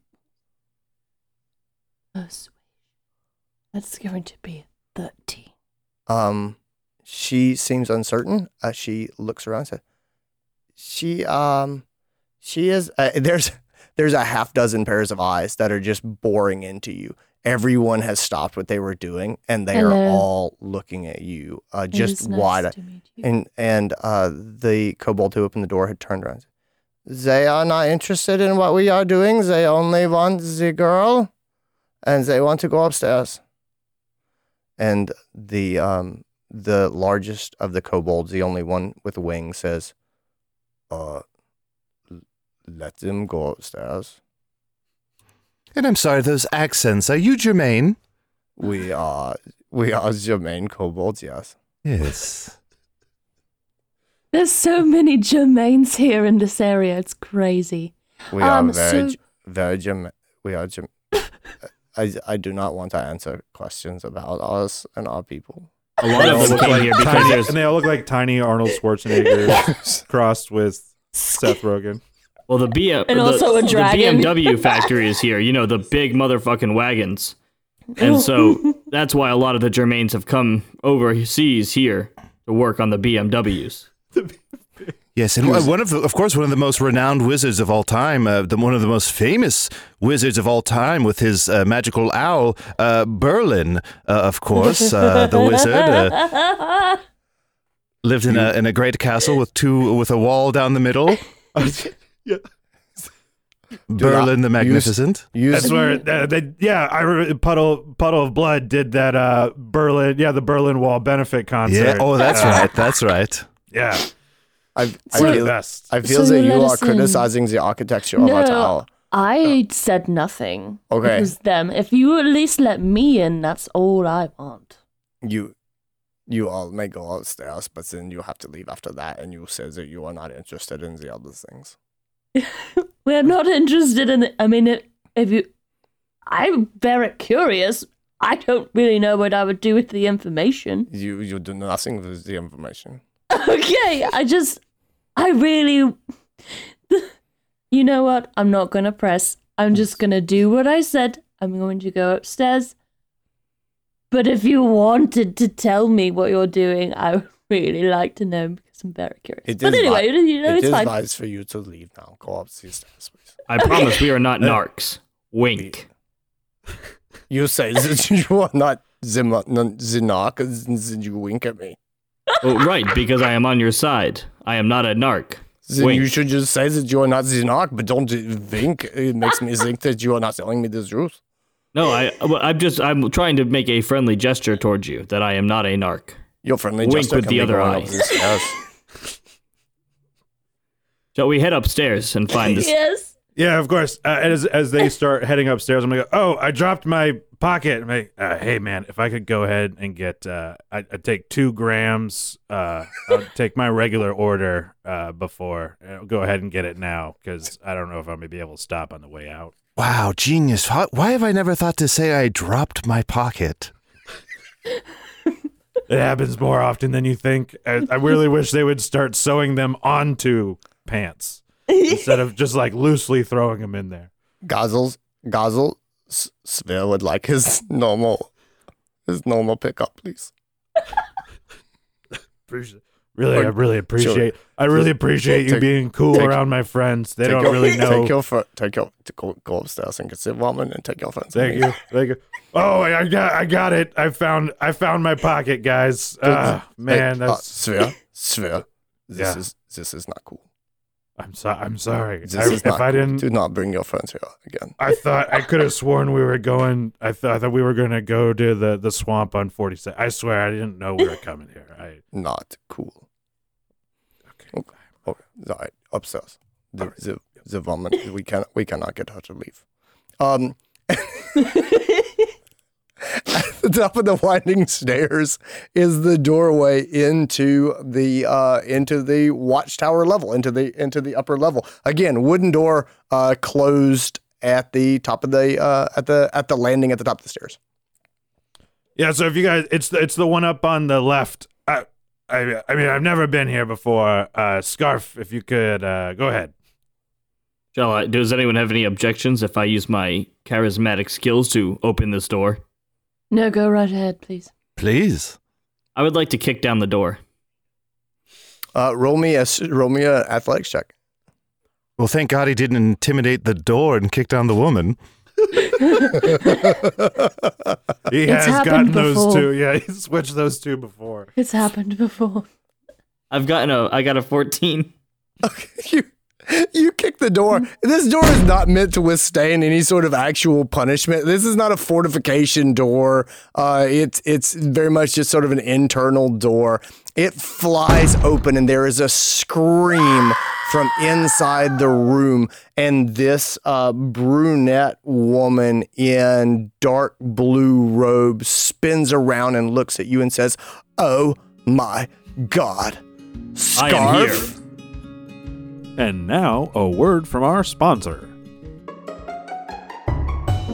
D: persuasion. That's going to be 13.
C: Um, she seems uncertain. Uh, she looks around. and Says, "She um, she is. Uh, there's there's a half dozen pairs of eyes that are just boring into you. Everyone has stopped what they were doing, and they are all looking at you, uh, just
D: nice
C: wide.
D: to meet you.
C: And and uh, the kobold who opened the door had turned around. They are not interested in what we are doing. They only want the girl, and they want to go upstairs. And the um the largest of the kobolds, the only one with wings, says, "Uh, let them go upstairs.
B: And I'm sorry, those accents. Are you Jermaine?
C: We are we are Germain kobolds. Yes,
B: Yes.
D: There's so many Germains here in this area. It's crazy.
C: we
D: Um,
C: are very
D: so-
C: very German. We are German." I, I do not want to answer questions about us and our people.
E: A lot of them came here because
A: tiny, and they all look like tiny Arnold Schwarzenegger crossed with Seth Rogen.
E: Well the BM
D: And
E: the,
D: also a dragon.
E: The BMW factory is here. You know the big motherfucking wagons, and so that's why a lot of the Germains have come overseas here to work on the BMWs.
B: Yes, and one of the, of course, one of the most renowned wizards of all time, uh, the, one of the most famous wizards of all time, with his uh, magical owl, uh, Berlin, uh, of course, uh, the wizard. Uh, lived in a in a great castle with two with a wall down the middle. Berlin the Magnificent.
C: Use
A: That's where uh, they, yeah, I re- puddle puddle of blood did that uh Berlin yeah the Berlin Wall benefit concert.
B: Yeah. Oh, that's
A: Uh,
B: right. That's right.
A: Yeah,
C: I, I
A: one of the
C: feel,
A: best.
C: I feel
D: So
C: that you are
D: us in.
C: criticizing the architecture of our
D: No.
C: tower.
D: I said nothing.
C: Okay.
D: It was them. If you at least let me in, that's all I want.
C: You you all may go upstairs, but then you have to leave after that, and you say that you are not interested in the other things.
D: We're not interested in. The, I mean, if, if you, I'm very curious. I don't really know what I would do with the information.
C: You you do nothing with the information.
D: Okay, I just, I really, you know what? I'm not gonna press. I'm just gonna do what I said. I'm going to go upstairs. But if you wanted to tell me what you're doing, I would really like to know because I'm very curious.
C: It
D: but anyway,
C: vi-
D: you know,
C: it
D: it's
C: is
D: fine.
C: wise for you to leave now. Go up the stairs, please.
E: I promise we are not narcs. Wink.
C: You say that you are not the mo- non- and you wink at me.
E: Oh, right, because I am on your side. I am not a narc.
C: Then
E: Wink.
C: you should just say that you are not the knock, but don't wink. It makes me think that you are not telling me the truth.
E: No, I, I'm just. I'm trying to make a friendly gesture towards you that I am not a narc.
C: Your friendly
E: Wink
C: gesture
E: with the other
C: going
E: eye.
C: up the stairs.
E: Shall we head upstairs and find this?
D: Yes.
A: Yeah, of course. Uh, as as they start heading upstairs, I'm gonna go. Oh, I dropped my pocket. I'm like, uh, hey man, if I could go ahead and get, uh, I I take two grams. Uh, I'll take my regular order uh, before. I'll go ahead and get it now because I don't know if I'm gonna be able to stop on the way out.
B: Wow, genius. How, why have I never thought to say I dropped my pocket?
A: It happens more often than you think. I, I really wish they would start sewing them onto pants instead of just like loosely throwing them in there.
C: Gozzles, Gozzle, S- Svir would like his normal, his normal pickup, please.
A: Appreciate- Really, I really appreciate. I really appreciate you
C: Take-
A: being cool
C: take-
A: around my friends. They don't
C: your,
A: really know.
C: Take your, fr- take your, to go, go upstairs and get some ramen and take your friends.
A: Thank you, thank you. Oh, I got, I got it. I found, I found my pocket, guys. Ah, man,
C: Hey, uh,
A: that's.
C: Svir, Svir, this
A: Yeah.
C: is this is not cool.
A: I'm sorry. I'm sorry.
C: This
A: I,
C: is
A: if
C: not
A: I didn't,
C: Do not bring your friends here again.
A: I thought I could have sworn we were going. I thought, thought we were going to go to the the swamp on 47. I swear, I didn't know we were coming here. I
C: Not cool.
A: Okay.
C: Okay, all right, upstairs. The the, the woman we can we cannot get her to leave. Um. At the top of the winding stairs is the doorway into the uh, into the watchtower level, into the into the upper level. Again, wooden door uh, closed at the top of the uh, at the at the landing at the top of the stairs.
A: Yeah. So if you guys, it's the, it's the one up on the left. I, I, I mean, I've never been here before. Uh, Skaarf, if you could, uh, go ahead.
E: Shall I? Does anyone have any objections if I use my charismatic skills to open this door?
D: No, go right ahead, please.
B: Please.
E: I would like to kick down the door.
C: Uh, roll me a s- roll me a athletics check.
B: Well, thank God he didn't intimidate the door and kick down the woman.
A: He
D: It's
A: has
D: happened
A: gotten those two. Yeah, he switched those two before.
D: It's happened before.
E: I've gotten a. I got a 14.
C: you you kick the door. This door is not meant to withstand any sort of actual punishment. This is not a fortification door. Uh, it's it's very much just sort of an internal door. It flies open, and there is a scream from inside the room. And this uh, brunette woman in dark blue robe spins around and looks at you and says, "Oh my God,
E: I am here.
C: Skaarf."
A: And now, a word from our sponsor.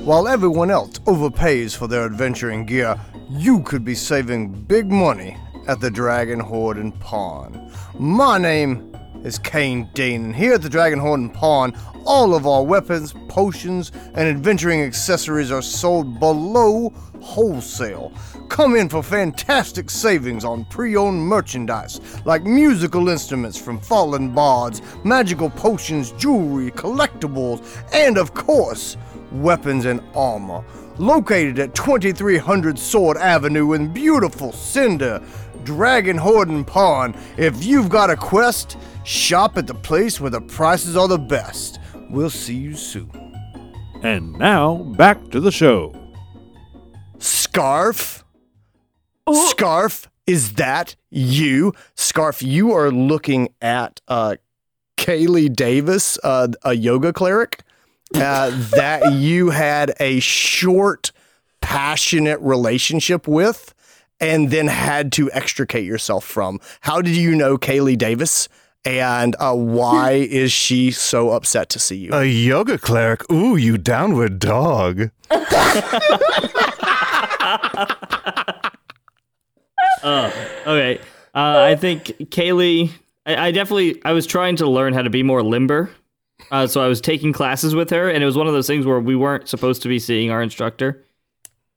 C: While everyone else overpays for their adventuring gear, you could be saving big money at the Dragon Horde and Pawn. My name is Kane Dean, and here at the Dragon Horde and Pawn, all of our weapons, potions, and adventuring accessories are sold below wholesale. Come in for fantastic savings on pre owned merchandise like musical instruments from fallen bards, magical potions, jewelry, collectibles, and of course, weapons and armor. Located at 2300 Sword Avenue in beautiful Cinder, Dragon Horde and Pawn. If you've got a quest, shop at the place where the prices are the best. We'll see you soon.
A: And now back to the show.
C: Skaarf? Skaarf? Is that you? Skaarf, you are looking at uh, Kaylee Davis, uh, a yoga cleric, uh, that you had a short, passionate relationship with and then had to extricate yourself from. How did you know Kaylee Davis? And uh, why is she so upset to see you?
B: A yoga cleric. Ooh, you downward dog.
E: Uh, okay. Uh, I think Kaylee. I, I definitely. I was trying to learn how to be more limber. Uh, so I was taking classes with her, and it was one of those things where we weren't supposed to be seeing our instructor.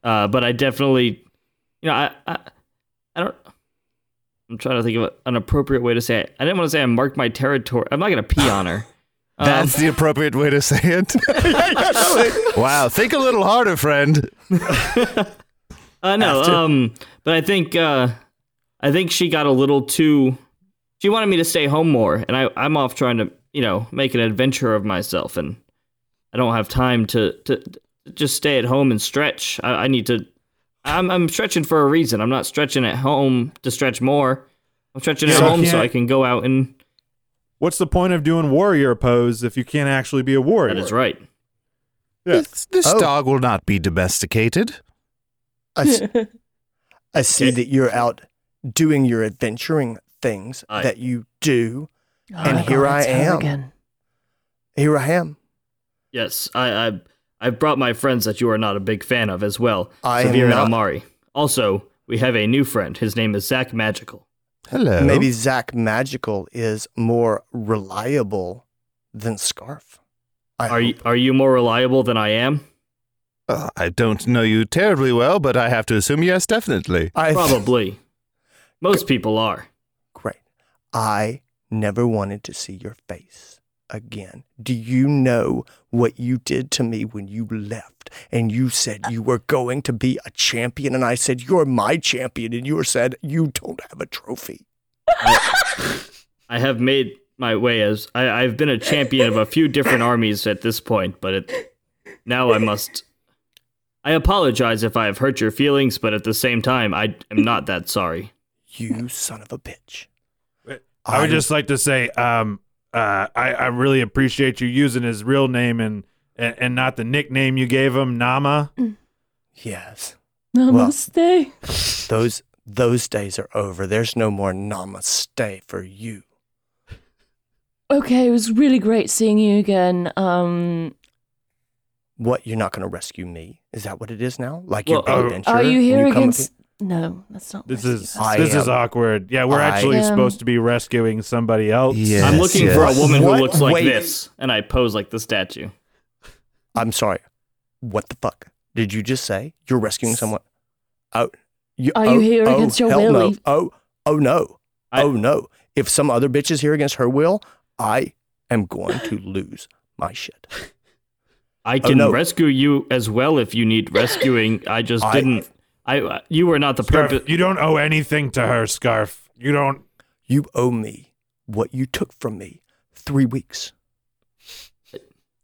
E: Uh, but I definitely, you know, I, I, I don't. I'm trying to think of an appropriate way to say it. I didn't want to say I marked my territory. I'm not gonna pee on her. Um,
B: That's the appropriate way to say it. wow, think a little harder, friend.
E: Uh, no, um, but I think uh, I think she got a little too. She wanted me to stay home more, and I I'm off trying to you know make an adventure of myself, and I don't have time to to, to just stay at home and stretch. I, I need to. I'm I'm stretching for a reason. I'm not stretching at home to stretch more. I'm stretching at
A: So
E: home so I can go out and.
A: What's the point of doing warrior pose if you can't actually be a warrior?
E: That is right.
A: Yeah.
B: This, this
C: Oh.
B: dog will not be domesticated.
C: I see that you're out doing your adventuring things
E: Aye.
C: that you do.
D: Oh
C: And here
D: God,
C: I am.
D: Again.
C: Here I am.
E: Yes, I I I've brought my friends that you are not a big fan of as well.
C: I am
E: Svir and. Amari. Also, we have a new friend. His name is Zach Maghical.
B: Hello.
C: Maybe Zach Maghical is more reliable than Skaarf. I
E: Are you are you more reliable than I am?
B: Uh, I don't know you terribly well, but I have to assume yes, definitely.
C: I
E: Probably. Most people are.
C: Great. I never wanted to see your face again. Do you know what you did to me when you left and you said you were going to be a champion? And I said, You're my champion. And you said, You don't have a trophy.
E: I have made my way as I, I've been a champion of a few different armies at this point, but it, now I must. I apologize if I have hurt your feelings, but at the same time, I am not that sorry.
C: You son of a bitch.
A: I would
C: I'm-
A: just like to say, um, uh, I, I really appreciate you using his real name and, and and not the nickname you gave him, Nama.
C: Yes.
D: Namaste.
C: Those those days are over. There's no more namaste for you.
D: okay, it was really great seeing you again. Um,
C: What, you're not gonna rescue me? Is that what it is now? Like you're
E: Well,
C: an
A: uh,
C: adventurer?
D: are you here
C: come up
D: against? No, that's not.
A: This
D: rescue.
A: is
C: I
A: this is awkward. Yeah, we're
C: I
A: actually
D: am-
A: supposed to be rescuing somebody else.
B: Yeah.
E: I'm
B: Yes,
E: looking for a
B: yes.
E: woman
C: What?
E: who looks like
C: Wait.
E: this, and I pose like the statue.
C: I'm sorry. What the fuck did you just say? You're rescuing someone? Oh, you,
D: Are
C: oh,
D: you here
C: oh,
D: against your
C: hell
D: will?
C: No. Oh, oh no.
E: I-
C: oh no. If some other bitch is here against her will, I am going to lose my shit.
E: I
C: Oh,
E: can
C: no.
E: rescue you as well if you need rescuing. I just
C: I-
E: didn't. I you were not the
A: Skaarf,
E: purpose.
A: you don't owe anything to her, Skaarf. You don't.
C: You owe me what you took from me three weeks.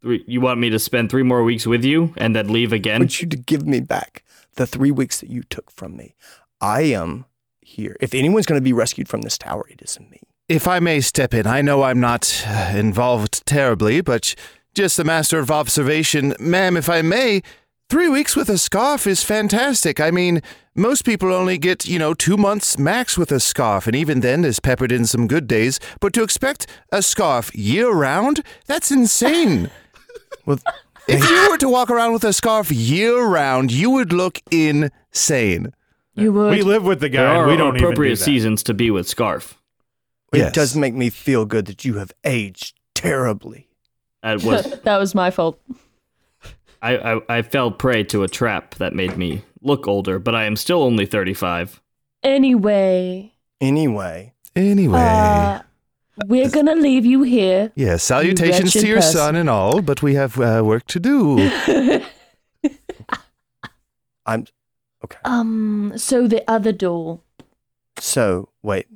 E: Three- You want me to spend three more weeks with you and then leave again?
C: I
E: again?
C: want you to give me back the three weeks that you took from me. I am here. If anyone's going to be rescued from this tower, it is me.
B: If I may step in, I know I'm not uh, involved terribly, but just the master of observation. Ma'am, if I may, three weeks with a scarf is fantastic. I mean, most people only get, you know, two months max with a scarf, and even then is peppered in some good days. But to expect a scarf year round, that's insane.
C: Well,
B: if you were to walk around with a scarf year round, you would look insane.
D: You would.
A: We live with the guy.
E: There
A: guy.
E: are
A: we don't even do
E: appropriate
A: that.
E: seasons to be with Skaarf.
C: It
B: Yes.
C: does make me feel good that you have aged terribly.
E: That was
D: that was my fault.
E: I, I I fell prey to a trap that made me look older, but I am still only 35.
D: Anyway,
C: Anyway,
B: Anyway.
D: uh, we're gonna leave you here.
B: yeah, salutations to your
D: person.
B: son and all, but we have uh, work to do.
C: I'm okay.
D: Um, so the other door.
C: So wait,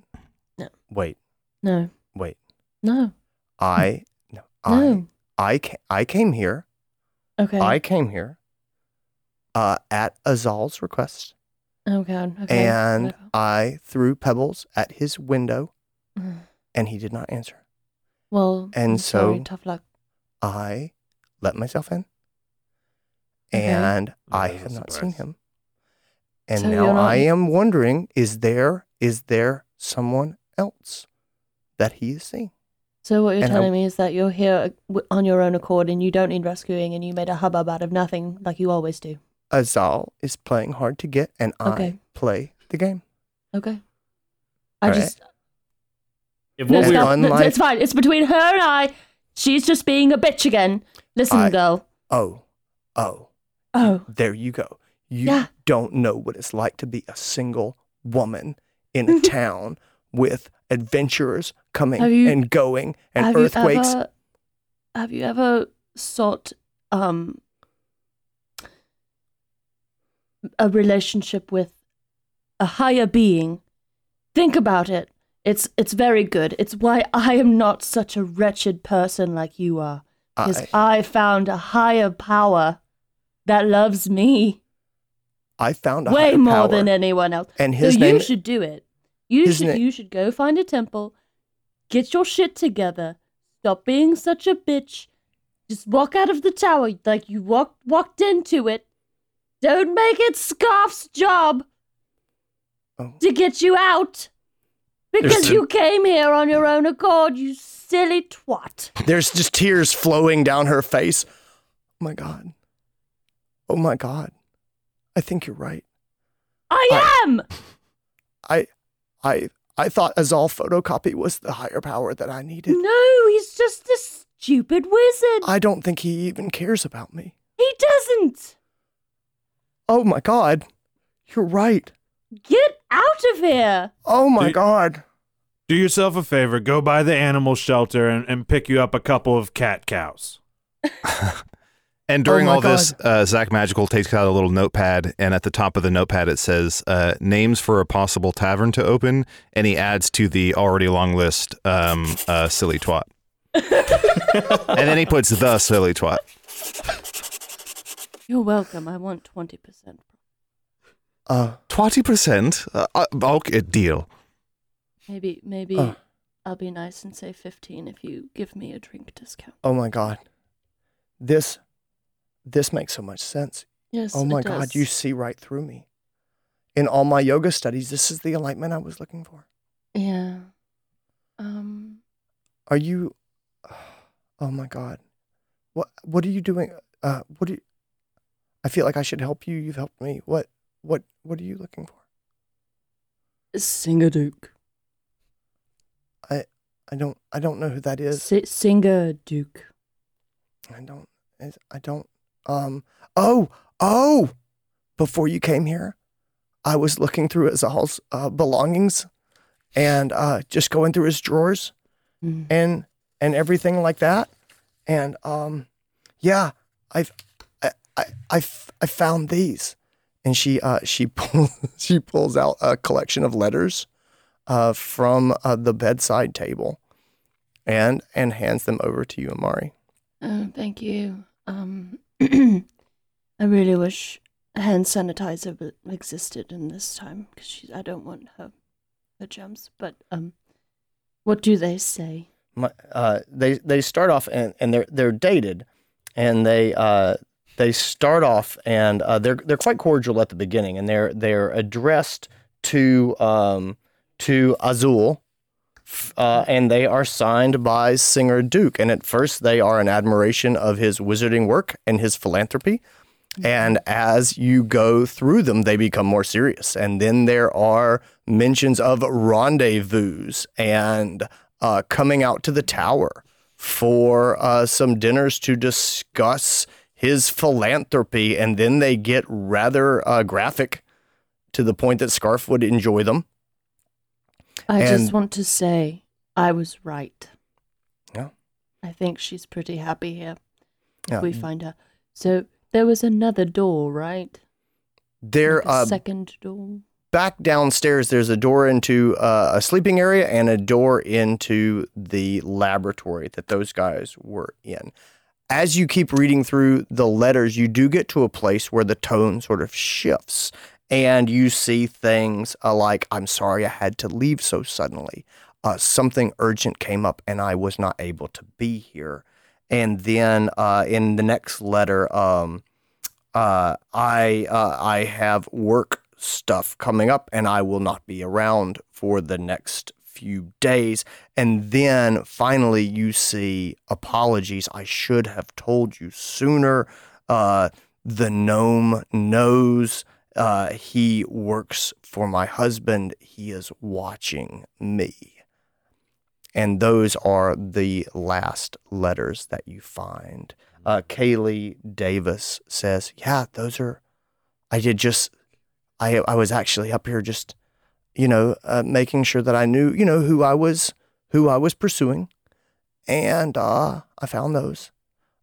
D: No.
C: wait,
D: No,
C: wait.
D: no,
C: I no, I
D: no.
C: I ca- I came here.
D: Okay.
C: I came here. Uh, at Azal's request,
D: oh god. Okay.
C: and
D: whatever.
C: I threw pebbles at his window,
D: Mm.
C: and he did not answer.
D: Well,
C: and
D: I'm sorry,
C: so-
D: tough luck.
C: I let myself in,
D: Okay.
C: and I
A: That is
C: have
A: a
C: not seen
A: surprise.
C: him. And
D: So
C: now
D: you're not-
C: I am wondering: is there is there someone else that he is seeing?
D: So what you're
C: and I-
D: telling me is that you're here uh, on your own accord and you don't need rescuing and you made a hubbub out of nothing like you always do.
C: Azal is playing hard to get, and I
D: Okay.
C: play the game.
D: Okay. I
C: Alright.
D: just
E: If
D: no,
E: what
C: And
E: we
D: stop.
E: were,
D: No, it's fine. It's between her and I. She's just being a bitch again. Listen,
C: I-
D: girl.
C: Oh, oh,
D: Oh,
C: there you go. You
D: Yeah.
C: don't know what it's like to be a single woman in a town with adventurers coming
D: you-
C: and going and
D: have
C: earthquakes.
D: You ever, have you ever sought um a relationship with a higher being? Think about it. It's it's very good. It's why I am not such a wretched person like you are. Because
C: I,
D: I found a higher power that loves me
C: I found a
D: way
C: higher
D: more
C: power,
D: than anyone else.
C: and his
D: so
C: name.
D: you should do it. You
C: his
D: should
C: na-
D: you should go find a temple, get your shit together, stop being such a bitch. Just walk out of the tower like you walked walked into it. Don't make it Skaarf's job
C: Oh.
D: to get you out. Because
A: There's
D: you came here on your own accord, you silly twat.
C: There's just tears flowing down her face. Oh my god. Oh my god. I think you're right.
D: I
C: I-
D: am!
C: I I I thought Azal photocopy was the higher power that I needed.
D: No, he's just a stupid wizard.
C: I don't think he even cares about me.
D: he doesn't.
C: Oh my god. You're right.
D: Get out of here.
C: Oh my
A: Do-
C: god.
A: Do yourself a favor, go by the animal shelter and, and pick you up a couple of cat cows.
B: And during
C: Oh my
B: all this, uh, Zach Maghical takes out a little notepad, and at the top of the notepad it says uh, names for a possible tavern to open, and he adds to the already long list um, uh, silly twat. and then he puts the silly twat.
D: You're welcome. I want 20%.
C: Uh
B: Twenty percent. Uh, uh, okay, deal.
D: Maybe, maybe
C: Uh.
D: I'll be nice and say 15 if you give me a drink discount.
C: oh my god. This this makes so much sense.
D: Yes.
C: Oh my
D: it
C: god,
D: does.
C: you see right through me. In all my yoga studies, this is the enlightenment I was looking for.
D: Yeah. Um.
C: Are you Oh my god. What what are you doing? Uh what do you I feel like I should help you. You've helped me. What what what are you looking for?
D: Singer Duke.
C: I don't I don't know who that is.
D: S- Singer Duke.
C: I don't I don't um oh oh before you came here I was looking through Azal's uh, belongings and uh just going through his drawers
D: Mm.
C: and and everything like that and um yeah I've I I I, f- I found these and she uh she pulls she pulls out a collection of letters uh from uh, the bedside table and and hands them over to you Amari
D: Oh, thank you. Um. I really wish hand sanitizer existed in this time because I don't want her her germs. But um, what do they say?
C: my, uh, they they start off and, and they're they're dated, and they uh, they start off and uh, they're they're quite cordial at the beginning, and they're they're addressed to um, to Azul, uh, and they are signed by Singer Duke. And at first, they are in admiration of his wizarding work and his philanthropy. And as you go through them, they become more serious. And then there are mentions of rendezvous and uh, coming out to the tower for uh, some dinners to discuss his philanthropy. And then they get rather uh, graphic to the point that Skaarf would enjoy them.
D: I
C: And-
D: just want to say I was right.
C: Yeah.
D: I think she's pretty happy here.
C: Yeah.
D: If we find her. So there was another door, right?
C: There,
D: Like a
C: uh,
D: second door.
C: back downstairs, there's a door into uh, a sleeping area and a door into the laboratory that those guys were in. As you keep reading through the letters, you do get to a place where the tone sort of shifts and you see things uh, like, I'm sorry I had to leave so suddenly. Uh, something urgent came up and I was not able to be here. And then uh, in the next letter, um, uh, I uh, I have work stuff coming up, and I will not be around for the next few days. And then finally, you see apologies. I should have told you sooner. The gnome knows. Uh, he works for my husband. He is watching me. And those are the last letters that you find. Uh, Kaylee Davis says, "Yeah, those are. I did just. I I was actually up here just, you know, uh, making sure that I knew, you know, who I was, who I was pursuing, and uh, I found those.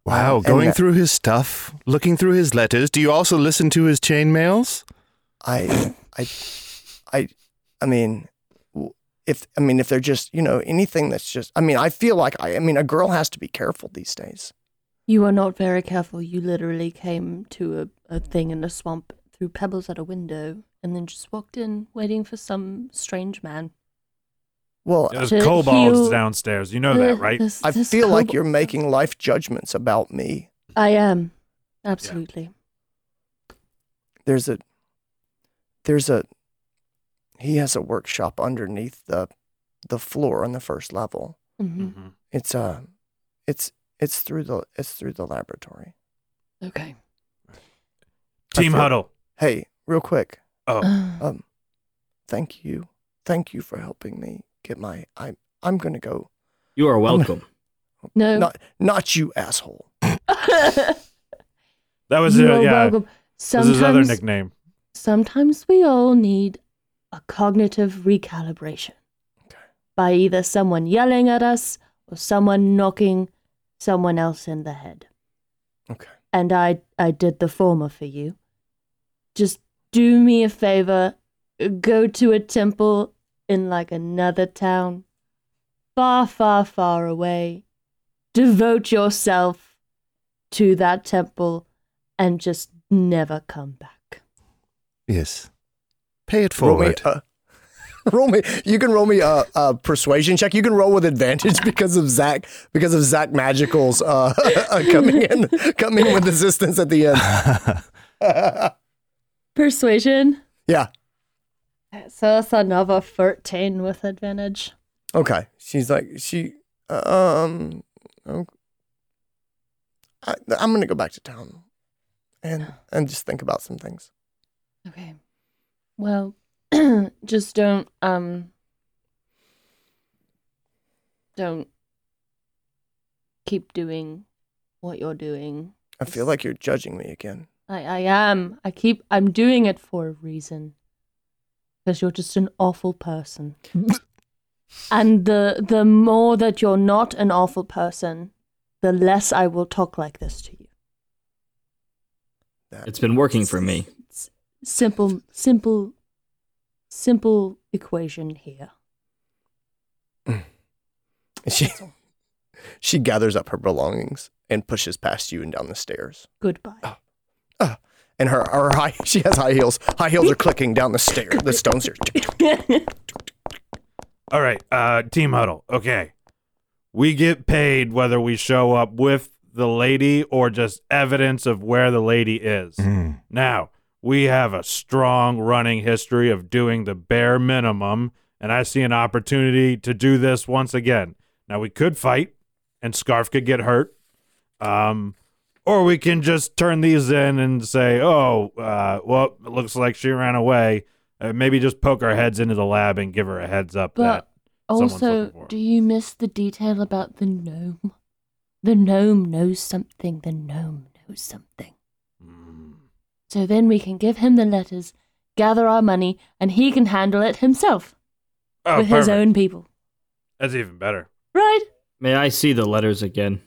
B: Wow,
C: and
B: going
C: that-
B: through his stuff, looking through his letters. Do you also listen to his chain mails?
C: I I I I mean." If I mean, if they're just you know anything that's just I mean, I feel like I I mean, a girl has to be careful these days.
D: You are not very careful. You literally came to a, a thing in the swamp, threw pebbles at a window, and then just walked in, waiting for some strange man.
C: Well,
A: There's
D: To
A: kobolds
D: heal-
A: downstairs. You know that, right?
D: this-
C: I
D: this
C: feel like you're making life judgments about me.
D: I am. Absolutely.
C: there's a there's a he has a workshop underneath the the floor on the first level.
D: hmm
A: Mhm.
C: It's uh it's it's through the it's through the laboratory.
D: Okay.
A: Team
C: feel-
A: huddle.
C: Hey, real quick.
A: Oh,
D: Uh,
C: Um thank you. Thank you for helping me get my I'm. I'm going to go.
E: You are welcome.
D: no.
C: Not not you asshole.
A: that was
D: you
A: uh,
D: are
A: yeah.
D: welcome.
A: This is his other nickname.
D: sometimes we all need a cognitive recalibration
C: Okay.
D: by either someone yelling at us or someone knocking someone else in the head.
C: Okay.
D: and I I did the former for you. Just do me a favor, go to a temple in like another town, far, far, far away. Devote yourself to that temple and just never come back.
B: Yes. Pay it
C: Roll me
B: forward.
C: uh, roll me. You can roll me a, a persuasion check. You can roll with advantage because of Zach because of Zach Maghical's uh, coming in coming with assistance at the end.
D: Persuasion.
C: Yeah.
D: So that's another 13 with advantage.
C: Okay. She's like she um oh, I, I'm gonna go back to town and and just think about some things.
D: Okay. Well, just don't um don't keep doing what you're doing.
C: I feel like you're judging me again.
D: I I am. I keep I'm doing it for a reason. Because you're just an awful person. and the the more that you're not an awful person, the less I will talk like this to you.
E: It's been working for me.
D: S- simple simple simple equation here.
C: she she gathers up her belongings and pushes past you and down the stairs.
D: Goodbye. Ah, ah.
C: And her, her high she has high heels. High heels are clicking down the stair, the stone stairs.
A: All right, uh, team huddle. Okay, we get paid whether we show up with the lady or just evidence of where the lady is.
B: Mm.
A: Now we have a strong running history of doing the bare minimum, and I see an opportunity to do this once again. Now we could fight, and Skaarf could get hurt, um, or we can just turn these in and say, "Oh, uh, well, it looks like she ran away." Uh, maybe just poke our heads into the lab and give her a heads up
D: But
A: someone's
D: also,
A: looking for her.
D: do you miss the detail about the gnome? The gnome knows something. The gnome knows something.
A: Mm.
D: So then we can give him the letters, gather our money, and he can handle it himself
A: Oh,
D: with his own people.
A: That's even better.
D: Right?
E: May I see the letters again?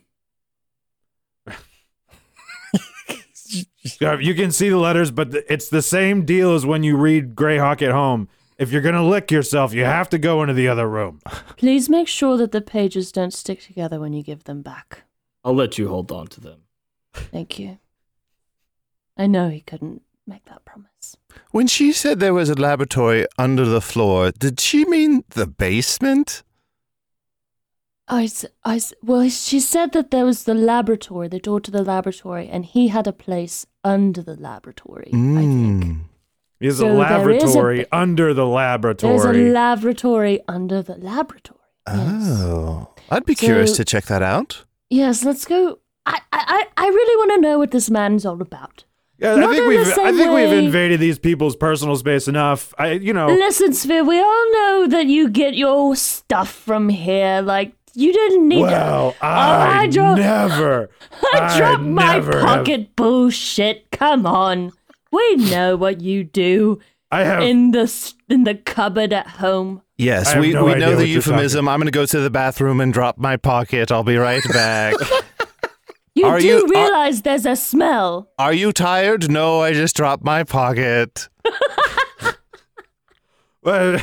A: Yeah, You can see the letters, but it's the same deal as when you read Greyhawk at home. If you're gonna lick yourself, you have to go into the other room.
D: Please make sure that the pages don't stick together when you give them back.
E: I'll let you hold on to them.
D: Thank you. I know he couldn't make that promise.
B: When she said there was a laboratory under the floor, did she mean the basement?
D: I, I well, she said that there was the laboratory, the door to the laboratory, and he had a place under the laboratory, I think.
B: Mm.
A: There's
D: So
A: a
D: there is a
A: laboratory under the laboratory.
D: There's a
A: laboratory.
D: laboratory under the laboratory. Yes.
B: Oh, I'd be curious to check that out.
D: Yes, let's go. I, I, I really want to know what this man's all about.
A: yeah, I think we've I think we've invaded these people's personal space enough. I you know
D: Listen, Svir, we all know that you get your stuff from here. Like, you didn't need
A: well,
D: Oh,
A: I,
D: I dro-
A: never
D: I dropped my
A: never have-
D: pocket bullshit. Come on. We know what you do
A: I have
D: in the in the cupboard at home.
B: Yes, we,
A: no
B: we know the
A: what you're talking
B: euphemism. I'm going to go to the bathroom and drop my pocket. I'll be right back.
D: You
B: Are
D: do
B: you- are-
D: realize there's a smell.
B: Are you tired? No, I just dropped my pocket.
A: well,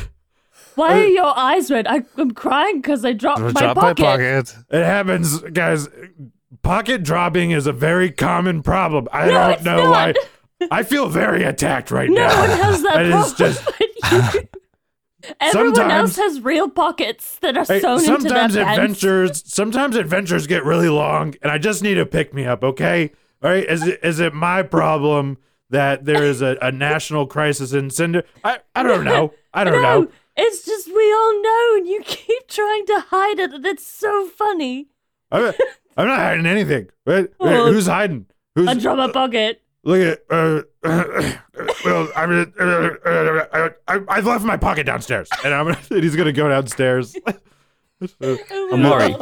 D: Why uh, are your eyes red? I, I'm crying because I dropped
B: I
D: my
B: dropped
D: pocket.
B: my pocket.
A: it happens, guys. Pocket dropping is a very common problem. I
D: No,
A: don't
D: it's
A: know
D: not.
A: why. I feel very attacked right
D: No
A: now.
D: No one has that problem.
A: just
D: but you- Everyone else has real pockets that are
A: Hey,
D: sewn into their
A: sometimes
D: pants.
A: adventures sometimes adventures get really long and i just need to pick me up okay all right is it is it my problem that there is a, a national crisis in cinder i i don't know i don't
D: no,
A: know
D: it's just we all know, and you keep trying to hide it, and it's so funny.
A: I'm, I'm not hiding anything wait, wait,
D: Oh.
A: who's hiding who's
D: I drop my pocket.
A: look at uh, well i mean uh, uh, I, I left my pocket downstairs and i'm and he's gonna go downstairs
E: Amari.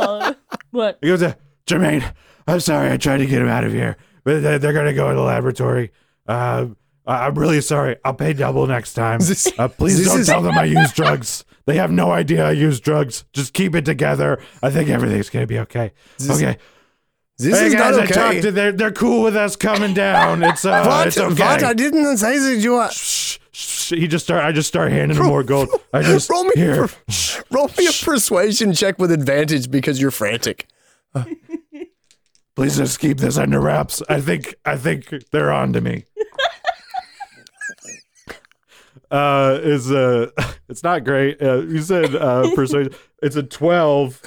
D: what?
A: He goes, uh, Jermaine, I'm sorry. I tried to get him out of here, but they're, they're going to go in the laboratory. Uh, I- I'm really sorry. I'll pay double next time.
B: This-
A: Uh, please don't
B: is-
A: tell them I use drugs. They have no idea I use drugs. Just keep it together. I think everything's going to be okay. okay.
B: This
A: hey
B: is
A: guys,
B: not
A: I talked
B: okay.
A: to they're they're cool with us coming down. It's uh,
B: What?
A: it's okay.
B: What? I didn't say that you are.
A: Shh, shh, he just start. I just start handing him more gold. I just
C: roll me,
A: here.
C: per- roll me a persuasion check with advantage because you're frantic.
A: Please just keep this under wraps. I think I think they're on to me. Uh is uh it's not great. Uh, you said uh persuasion. It's a 12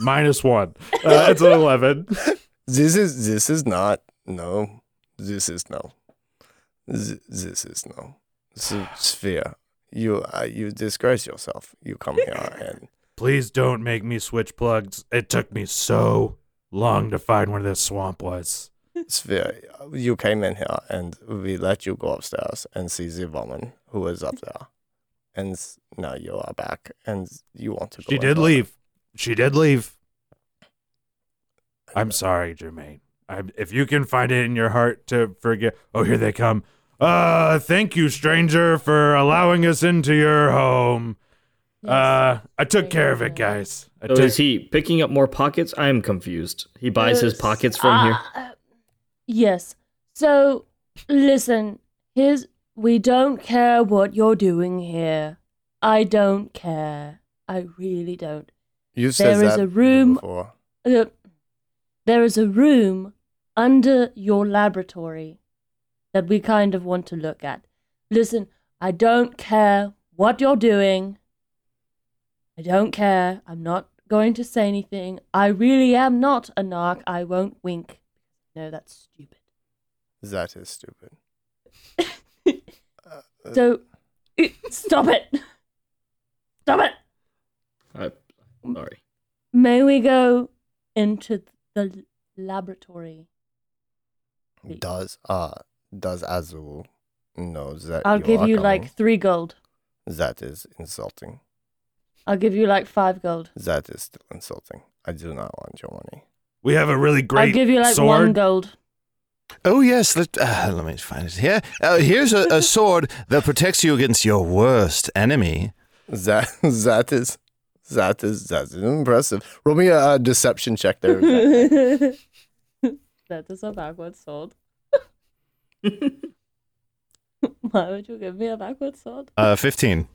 A: minus 1. Uh, it's an 11.
C: This is this is not no. This is no. This, this is no. This is Svir. You uh, you disgrace yourself. You come here and
A: Please don't make me switch plugs. It took me so long to find where this swamp was.
C: Sphere. You came in here and we let you go upstairs and see the woman who was up there, and now you are back and you want to go.
A: She did
C: there.
A: leave. She did leave. I'm sorry, Jermaine. I, if you can find it in your heart to forget. Oh, here they come. Uh, thank you, stranger, for allowing us into your home. Uh, I took care of it, guys. I
E: So
A: took,
E: is he picking up more pockets? I am confused. He buys his pockets from here.
D: Yes. So, listen, here's. We don't care what you're doing here. I don't care. I really don't.
C: You said
D: There is
C: that
D: a room-
C: before.
D: Uh, there is a room under your laboratory that we kind of want to look at. Listen, I don't care what you're doing. I don't care. I'm not going to say anything. I really am not a narc. I won't wink. No, that's stupid.
C: That is stupid.
D: So, uh, stop it. Stop it.
E: I'm sorry.
D: May we go into the laboratory?
F: please.
C: Does uh does Azul know that
F: I'll
C: you
F: give
C: are
F: you
C: coming?
F: like three gold.
C: that is insulting.
F: I'll give you like five gold.
C: That is still insulting. I do not want your money.
A: We have a really great sword.
F: I'll give you like
A: sword.
F: one gold.
B: Oh yes, let, uh, let me find it here. Uh, here's a, a sword that protects you against your worst enemy.
C: That that is that is that is impressive. Roll me a, uh deception check there.
F: That is a backward sword. Why would you give me a backward sword?
B: Uh, fifteen.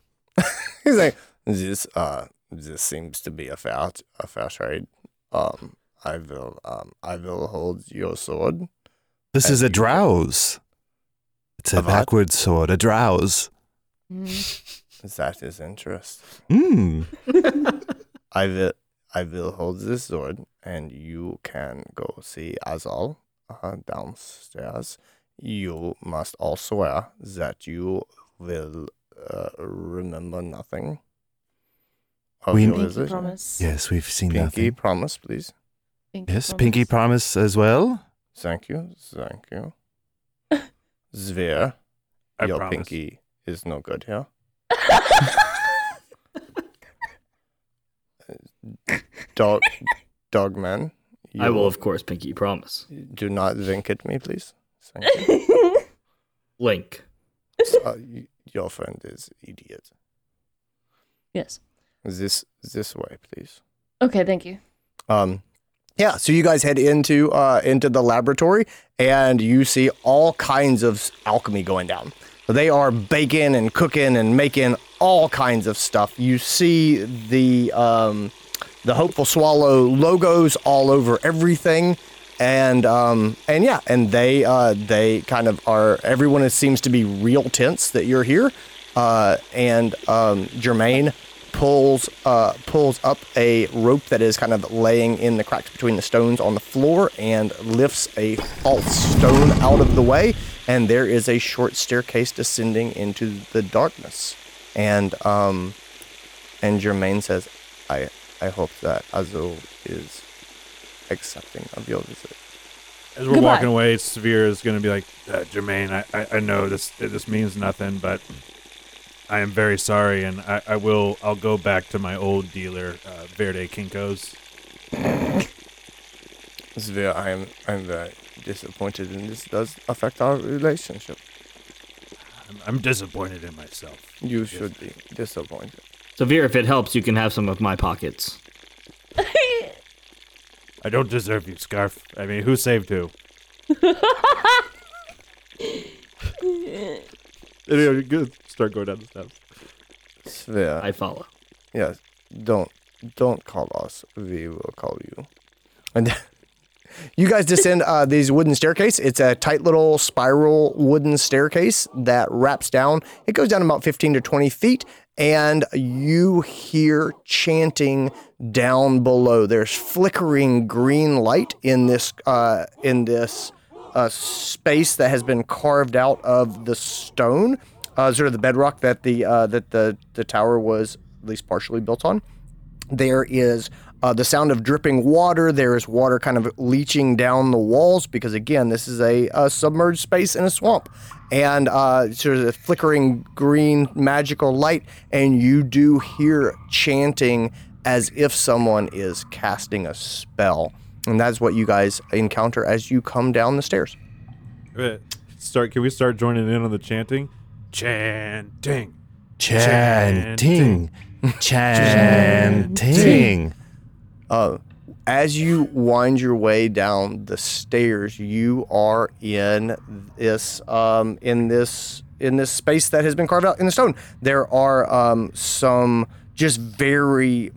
C: He's like this uh this seems to be a fair a fair trade. Um I will um I will hold your sword.
B: This is a drowse. It's a
C: A what?
B: backward sword, a drowse.
F: Mm.
C: That is interesting.
B: Hmm.
C: I will I will hold this sword and you can go see Azal uh, downstairs. You must all swear that you will uh, remember nothing of
B: We-
C: your visit.
F: promise.
B: Yes, we've seen
C: Pinky
B: nothing.
C: promise, please.
F: Pinky
B: Yes, pinky promise as well.
C: Thank you. Thank you. Svir,
A: I
C: your
A: promise.
C: pinky is no good here. Dog, dog man.
E: I will, of course, pinky promise.
C: Do not wink at me, please. Thank you.
E: Link.
C: uh, your friend is idiot.
F: yes.
C: This this way, please.
F: Okay, thank you.
C: Um, yeah. So you guys head into uh, into the laboratory, and you see all kinds of alchemy going down. They are baking and cooking and making all kinds of stuff. You see the um, the hopeful swallow logos all over everything, and um, and yeah, and they uh, they kind of are. Everyone seems to be real tense that you're here, uh, and um, Jermaine pulls uh, pulls up a rope that is kind of laying in the cracks between the stones on the floor and lifts a false stone out of the way, and there is a short staircase descending into the darkness. And um, and Jermaine says, "I I hope that Azul is accepting of your visit."
A: As we're
F: Goodbye.
A: walking away, Svir is going to be like, uh, Jermaine, I, I, I know this this means nothing, but I am very sorry, and I, I will I'll go back to my old dealer, uh, Verde Kinkos.
C: Svir, I am I'm very disappointed, and this does affect our relationship.
A: I'm, I'm disappointed in myself.
C: You should be disappointed.
E: Svir, if it helps, you can have some of my pockets.
A: I don't deserve you, Skaarf. I mean, who saved who? Anyway, good. Start going down the steps.
C: Svir,
E: I follow.
C: yes, don't don't call us. We will call you. And you guys descend uh, these wooden staircase. It's a tight little spiral wooden staircase that wraps down. It goes down about 15 to 20 feet, and you hear chanting down below. There's flickering green light in this uh, in this uh, space that has been carved out of the stone, uh, sort of the bedrock that the uh, that the the tower was at least partially built on. There is uh, the sound of dripping water. There is water kind of leaching down the walls because, again, this is a, a submerged space in a swamp. And uh, sort of a flickering green magical light. And you do hear chanting as if someone is casting a spell. And that's what you guys encounter as you come down the stairs.
A: Start. Can we start joining in on the chanting? Chanting.
B: Chanting. Chanting.
C: Uh, as you wind your way down the stairs, you are in this um, in this in this space that has been carved out in the stone. There are um, some just very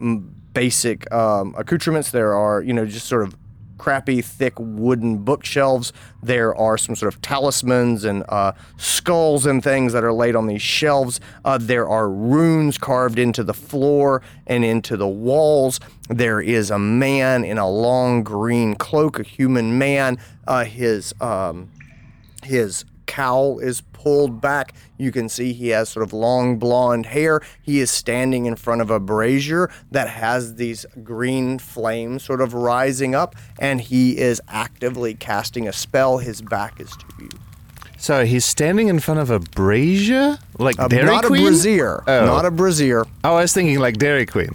C: basic um, accoutrements. There are you know just sort of crappy, thick wooden bookshelves. There are some sort of talismans and uh, skulls and things that are laid on these shelves. Uh, there are runes carved into the floor and into the walls. There is a man in a long green cloak, a human man. Uh, his um, his cowl is pulled back. You can see he has sort of long blonde hair. He is standing in front of a brazier that has these green flames sort of rising up, and he is actively casting a spell. His back is to you.
B: So he's standing in front of a brazier, like
C: Uh,
B: Dairy
C: not
B: Queen.
C: a brazier.
B: Oh.
C: Not a brazier.
B: Oh, I was thinking like Dairy Queen.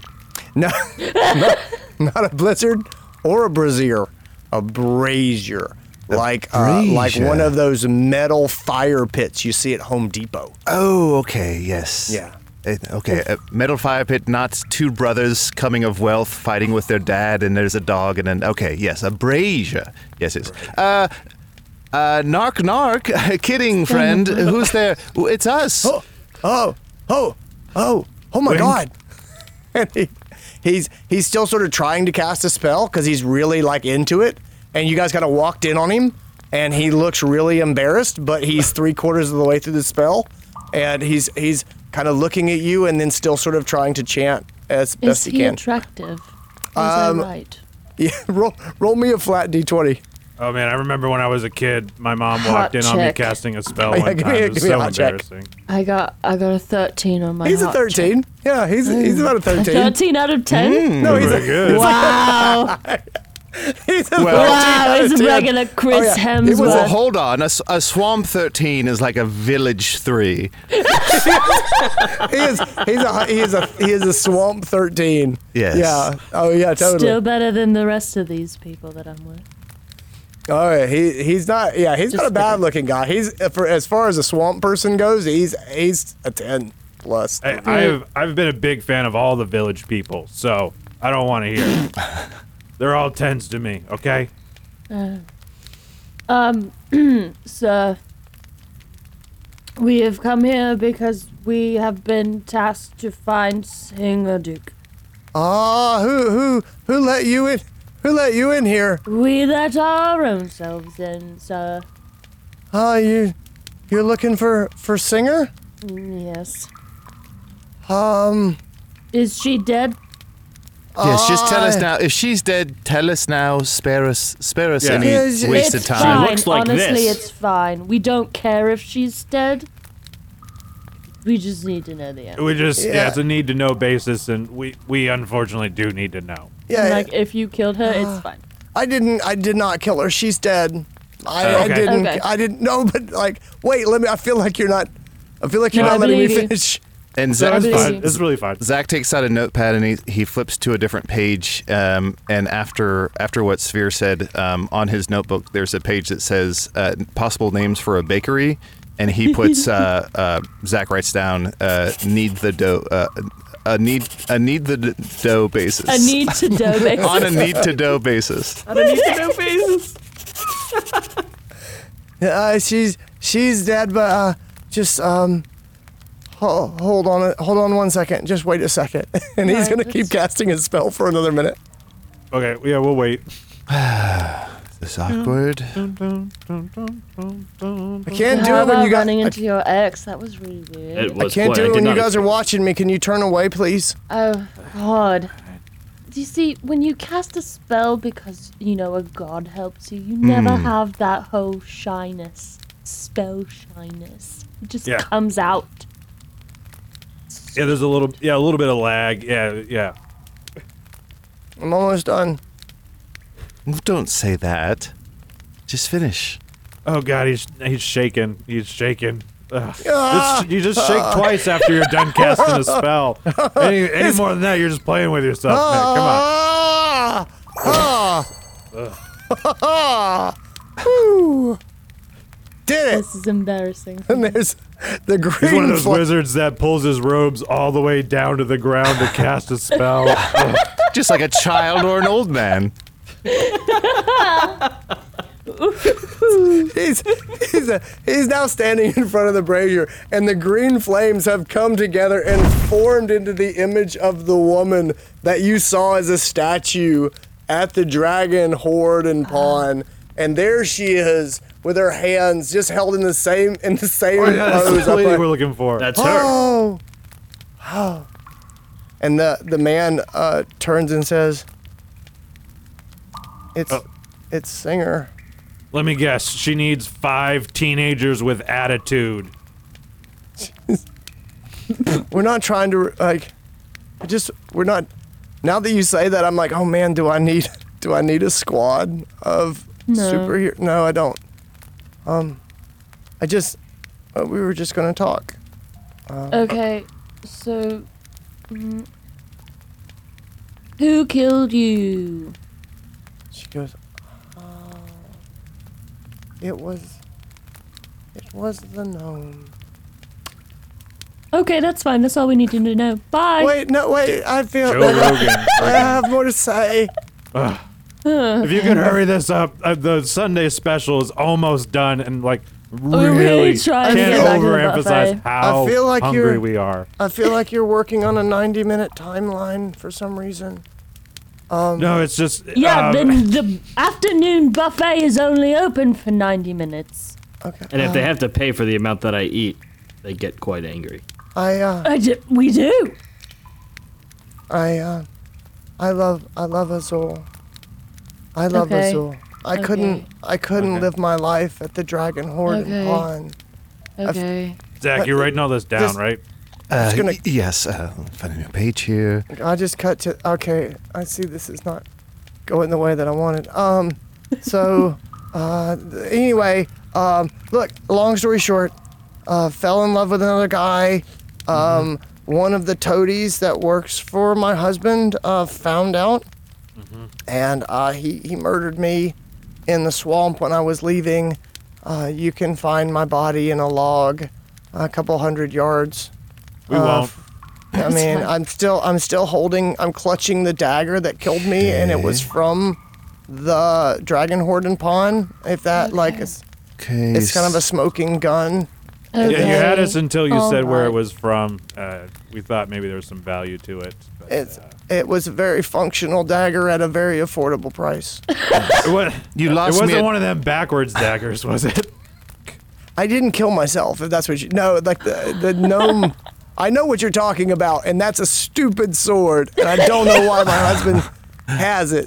C: No, not, not a blizzard or a brazier, a brazier, like uh, like one of those metal fire pits you see at Home Depot.
B: Oh, okay, yes.
C: Yeah.
B: Okay, a metal fire pit, not two brothers coming of wealth fighting with their dad, and there's a dog, and then okay, yes, a brazier. Yes, it's uh, uh, narc, narc, kidding, friend. Who's there? It's us.
C: Oh, oh, oh, oh, oh my God! And he, he's he's still sort of trying to cast a spell because he's really like into it, and you guys kind of walked in on him, and he looks really embarrassed, but he's three quarters of the way through the spell, and he's he's kind of looking at you, and then still sort of trying to chant as
D: Is
C: best he
D: he
C: can.
D: attractive? Was
C: Um,
D: I right?
C: Yeah, roll roll me a flat d20.
A: Oh man, I remember when I was a kid, my mom
D: Hot
A: walked in on me casting a spell
C: Yeah,
A: one
C: give
A: time.
C: me a-
A: it was
C: give me a
A: so
C: hot check.
A: embarrassing.
D: I got I got a thirteen on my.
C: He's a
D: hot check.
C: 13. Yeah, he's he's about a
D: A
C: 13.
D: thirteen out of ten.
C: No, he's a,
A: Very good.
D: Wow!
C: he's a
B: Well-
D: wow!
C: out of
D: It's
C: 10.
D: regular Chris
C: Oh, yeah. It
D: Hemsworth.
C: was
B: Well, hold on. a swamp thirteen is like a village three.
C: he is he's a he is a he is a swamp 13.
B: Yes.
C: Yeah. Oh yeah, totally.
D: Still better than the rest of these people that I'm with.
C: oh yeah, he he's not yeah, he's not a bad looking guy. He's uh, for as far as a swamp person goes, he's he's a 10 plus.
A: I, I've I've been a big fan of all the village people, so I don't want to hear. it. They're all tens to me. Okay.
D: Uh, Um, sir, we have come here because we have been tasked to find Singer Duke.
C: Ah, who who who let you in? Who let you in here?
D: We let our own selves in, sir.
C: Ah, you you're looking for for Singer?
D: Mm, Yes.
C: Um
D: Is she dead?
B: Yes, just tell us now. If she's dead, tell us now. Spare us. Spare us
A: Yeah.
B: any
C: Yes,
B: wasted
D: it's
B: time.
D: fine.
E: looks like
D: Honestly,
E: this.
D: it's fine. We don't care if she's dead. We just need to know the answer.
A: We just yeah,
C: Yeah.
A: it's a need to know basis, and we we unfortunately do need to know.
C: yeah,
D: like, if you killed her, it's fine.
C: I didn't. I did not kill her. She's dead. I, I
A: okay.
C: didn't.
D: Okay.
C: I didn't. No, but like, wait. Let me. I feel like you're not. I feel like you're
D: No,
C: not
D: I
C: letting me
D: believe you.
C: finish.
B: And
A: So
B: Zach,
A: it's
D: believe
A: fine. It's really fine.
B: Zach takes out a notepad and he, he flips to a different page. Um, and after after what Svir said um, on his notebook, there's a page that says uh, possible names for a bakery, and he puts uh, uh, Zach writes down uh, need the dough. Uh, a need a need the d- dough basis.
D: a need to dough On a need to dough basis.
B: on a need to dough basis.
C: Uh, she's she's dead, but uh, just um, ho- hold on. Hold on one second. Just wait a second, and he's gonna keep casting his spell for another minute.
A: Okay. Yeah, we'll wait.
B: This awkward.
C: I can't
D: How
C: do it when
D: about
C: you guys.
D: running
C: I,
D: into your ex? That was really weird.
E: It
C: I
E: was
C: can't
E: quite-
C: do it
E: did
C: when you
E: not
C: guys are
E: expect-
C: watching me. Can you turn away, please?
D: Oh God. Do you see when you cast a spell because you know a god helps you, you never hmm. have that whole shyness, spell shyness. It just
A: Yeah.
D: comes out.
A: Yeah, there's a little yeah a little bit of lag. Yeah, yeah.
C: I'm almost done.
B: Don't say that. Just finish.
A: Oh god, he's he's shaking. He's shaking. Ugh.
C: Ah!
A: Just- you just shake twice after you're done casting a spell. Any, any more than that, you're just playing with yourself, man. Come on.
C: Ah! Ah! Whew. Did it!
D: This is embarrassing.
C: And there's the green
A: He's one of those
C: fla-
A: wizards that pulls his robes all the way down to the ground to cast a spell.
B: Just like a child or an old man.
C: He's he's, a, he's now standing in front of the brazier, and the green flames have come together and formed into the image of the woman that you saw as a statue at the dragon horde and ah. pawn. And there she is with her hands just held in the same in the same
A: Oh, yeah, that's
C: pose.
A: the lady we're looking for.
E: That's her.
C: Oh, oh. And the the man uh, turns and says, "It's
A: Oh.
C: it's Singer."
A: Let me guess. She needs five teenagers with attitude.
C: We're not trying to like. Just we're not. Now that you say that, I'm like, oh man, do I need do I need a squad of
D: No.
C: superhero? No, I don't. Um, I just uh, we were just gonna talk.
D: Okay, so. mm, who killed you?
C: She goes, oh, it was, it was the gnome.
D: Okay, that's fine. That's all we need to know. Bye.
C: Wait, no, wait. I feel
A: Joe
C: that
A: Rogan.
C: I have more to say.
A: If you can hurry this up, uh, the Sunday special is almost done, and like really
D: really trying
C: to
A: can't
C: get back
D: to the
A: overemphasize
D: buffet.
A: how
C: I feel like
A: hungry
C: you're-
A: we are.
C: I feel like you're working on a 90 minute timeline for some reason. Um,
A: No, it's just
D: Yeah,
A: um,
D: then the afternoon buffet is only open for 90 minutes.
C: Okay.
E: And if they have to pay for the amount that I eat, they get quite angry.
C: I uh,
D: I di- we do.
C: I uh, I love I love Azul. I love
D: Okay.
C: Azul. I couldn't I couldn't
A: Okay.
C: live my life at the Dragon Horde
D: Okay.
C: in Pawn.
D: Okay.
A: Zach, you're writing all this down,
C: Just-
A: right?
B: Uh,
C: gonna-
B: y- yes, uh, finding a new page here.
C: I just cut to okay. I see this is not going the way that I wanted. Um, so uh, anyway, um, look. Long story short, uh, fell in love with another guy. Um, one of the toadies that works for my husband uh, found out, and uh, he he murdered me in the swamp when I was leaving. Uh, you can find my body in a log, a couple hundred yards.
A: We
C: Uh,
A: won't.
C: I mean. I'm still I'm still holding I'm clutching the dagger that killed me, and it was from the Dragon Horde and Pawn. If that like it's,
B: Okay.
C: it's kind of a smoking gun.
A: Yeah, you had us until you
D: All
A: said where it was from. Uh, we thought maybe there was some value to it. But,
C: It's
A: uh,
C: it was a very functional dagger at a very affordable price.
A: it,
B: You
A: it
B: lost me.
A: wasn't
B: at-
A: one of them backwards daggers, was it?
C: I didn't kill myself, if that's what you no like the the gnome. I know what you're talking about, and that's a stupid sword, and I don't know why my husband has it.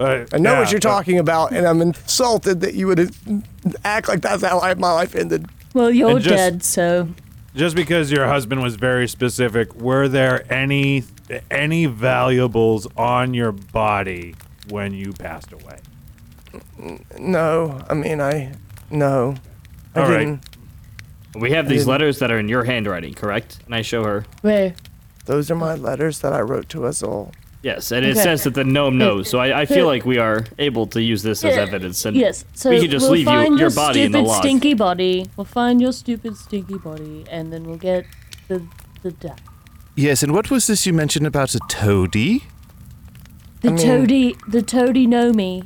A: Uh,
C: I know
A: yeah,
C: what you're
A: but-
C: talking about, and I'm insulted that you would act like that's how I, my life ended.
D: Well, you're
A: just-
D: dead, so
A: Just because your husband was very specific, were there any any valuables on your body when you passed away?
C: No, I mean I no. I
A: All right.
C: didn't.
E: We have these
C: didn't-
E: letters that are in your handwriting, correct? And I show her.
D: where?
C: Those are my letters that I wrote to us all.
E: Yes, and it
D: Okay.
E: says that the gnome knows, so I, I feel like we are able to use this as evidence. And
D: Yes, so
E: we can just
D: we'll
E: leave you,
D: find
E: your
D: your
E: body in
D: stupid
E: the log.
D: stinky body. We'll find your stupid stinky body, and then we'll get the the death.
B: yes, and what was this you mentioned about a toady?
D: The
C: I mean-
D: toady, the toady know me.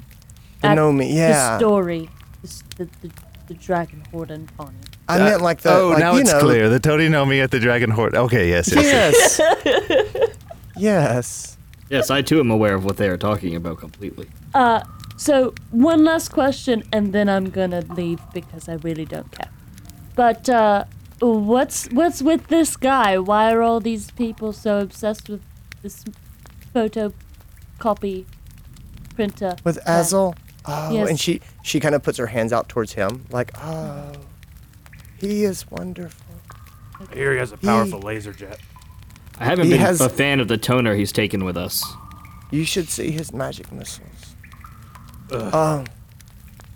C: The
D: at
C: know me, yeah.
D: The story, the, the, the, the dragon horde and Bonnie.
C: I meant like the
B: oh,
C: like,
B: now
C: you
B: it's
C: know,
B: clear. The toady know me at the Dragon Horde. Okay, yes, yes.
C: Yes. yes.
E: yes, I too am aware of what they are talking about completely.
D: Uh, so one last question, and then I'm gonna leave because I really don't care. But uh, what's what's with this guy? Why are all these people so obsessed with this photocopy printer?
C: With
D: guy?
C: Azel. Oh,
D: Yes.
C: and she she kind of puts her hands out towards him, like, oh, he is wonderful.
A: Here he has a powerful laser jet.
E: I haven't
C: He
E: been
C: has-
E: a fan of the toner he's taken with us.
C: You should see his magic missiles. Um,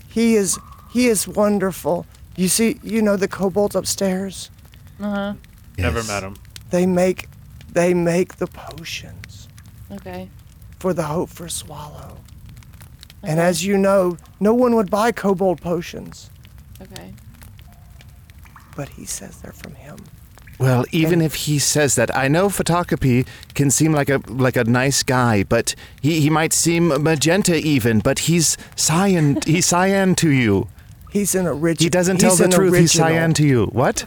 C: he is he is wonderful. You see, you know the kobolds upstairs.
D: Uh-huh.
A: Never
B: Yes.
A: met him.
C: They make they make the potions
D: Okay.
C: for the hope for swallow. And as you know, no one would buy kobold potions,
D: Okay.
C: but he says they're from him.
B: Well, even if he says that, I know Photocopy can seem like a like a nice guy, but he, he might seem magenta even, but he's cyan he's cyan to you.
C: He's an original.
B: He doesn't tell the
C: an
B: truth, he's
C: original.
B: cyan to you. What?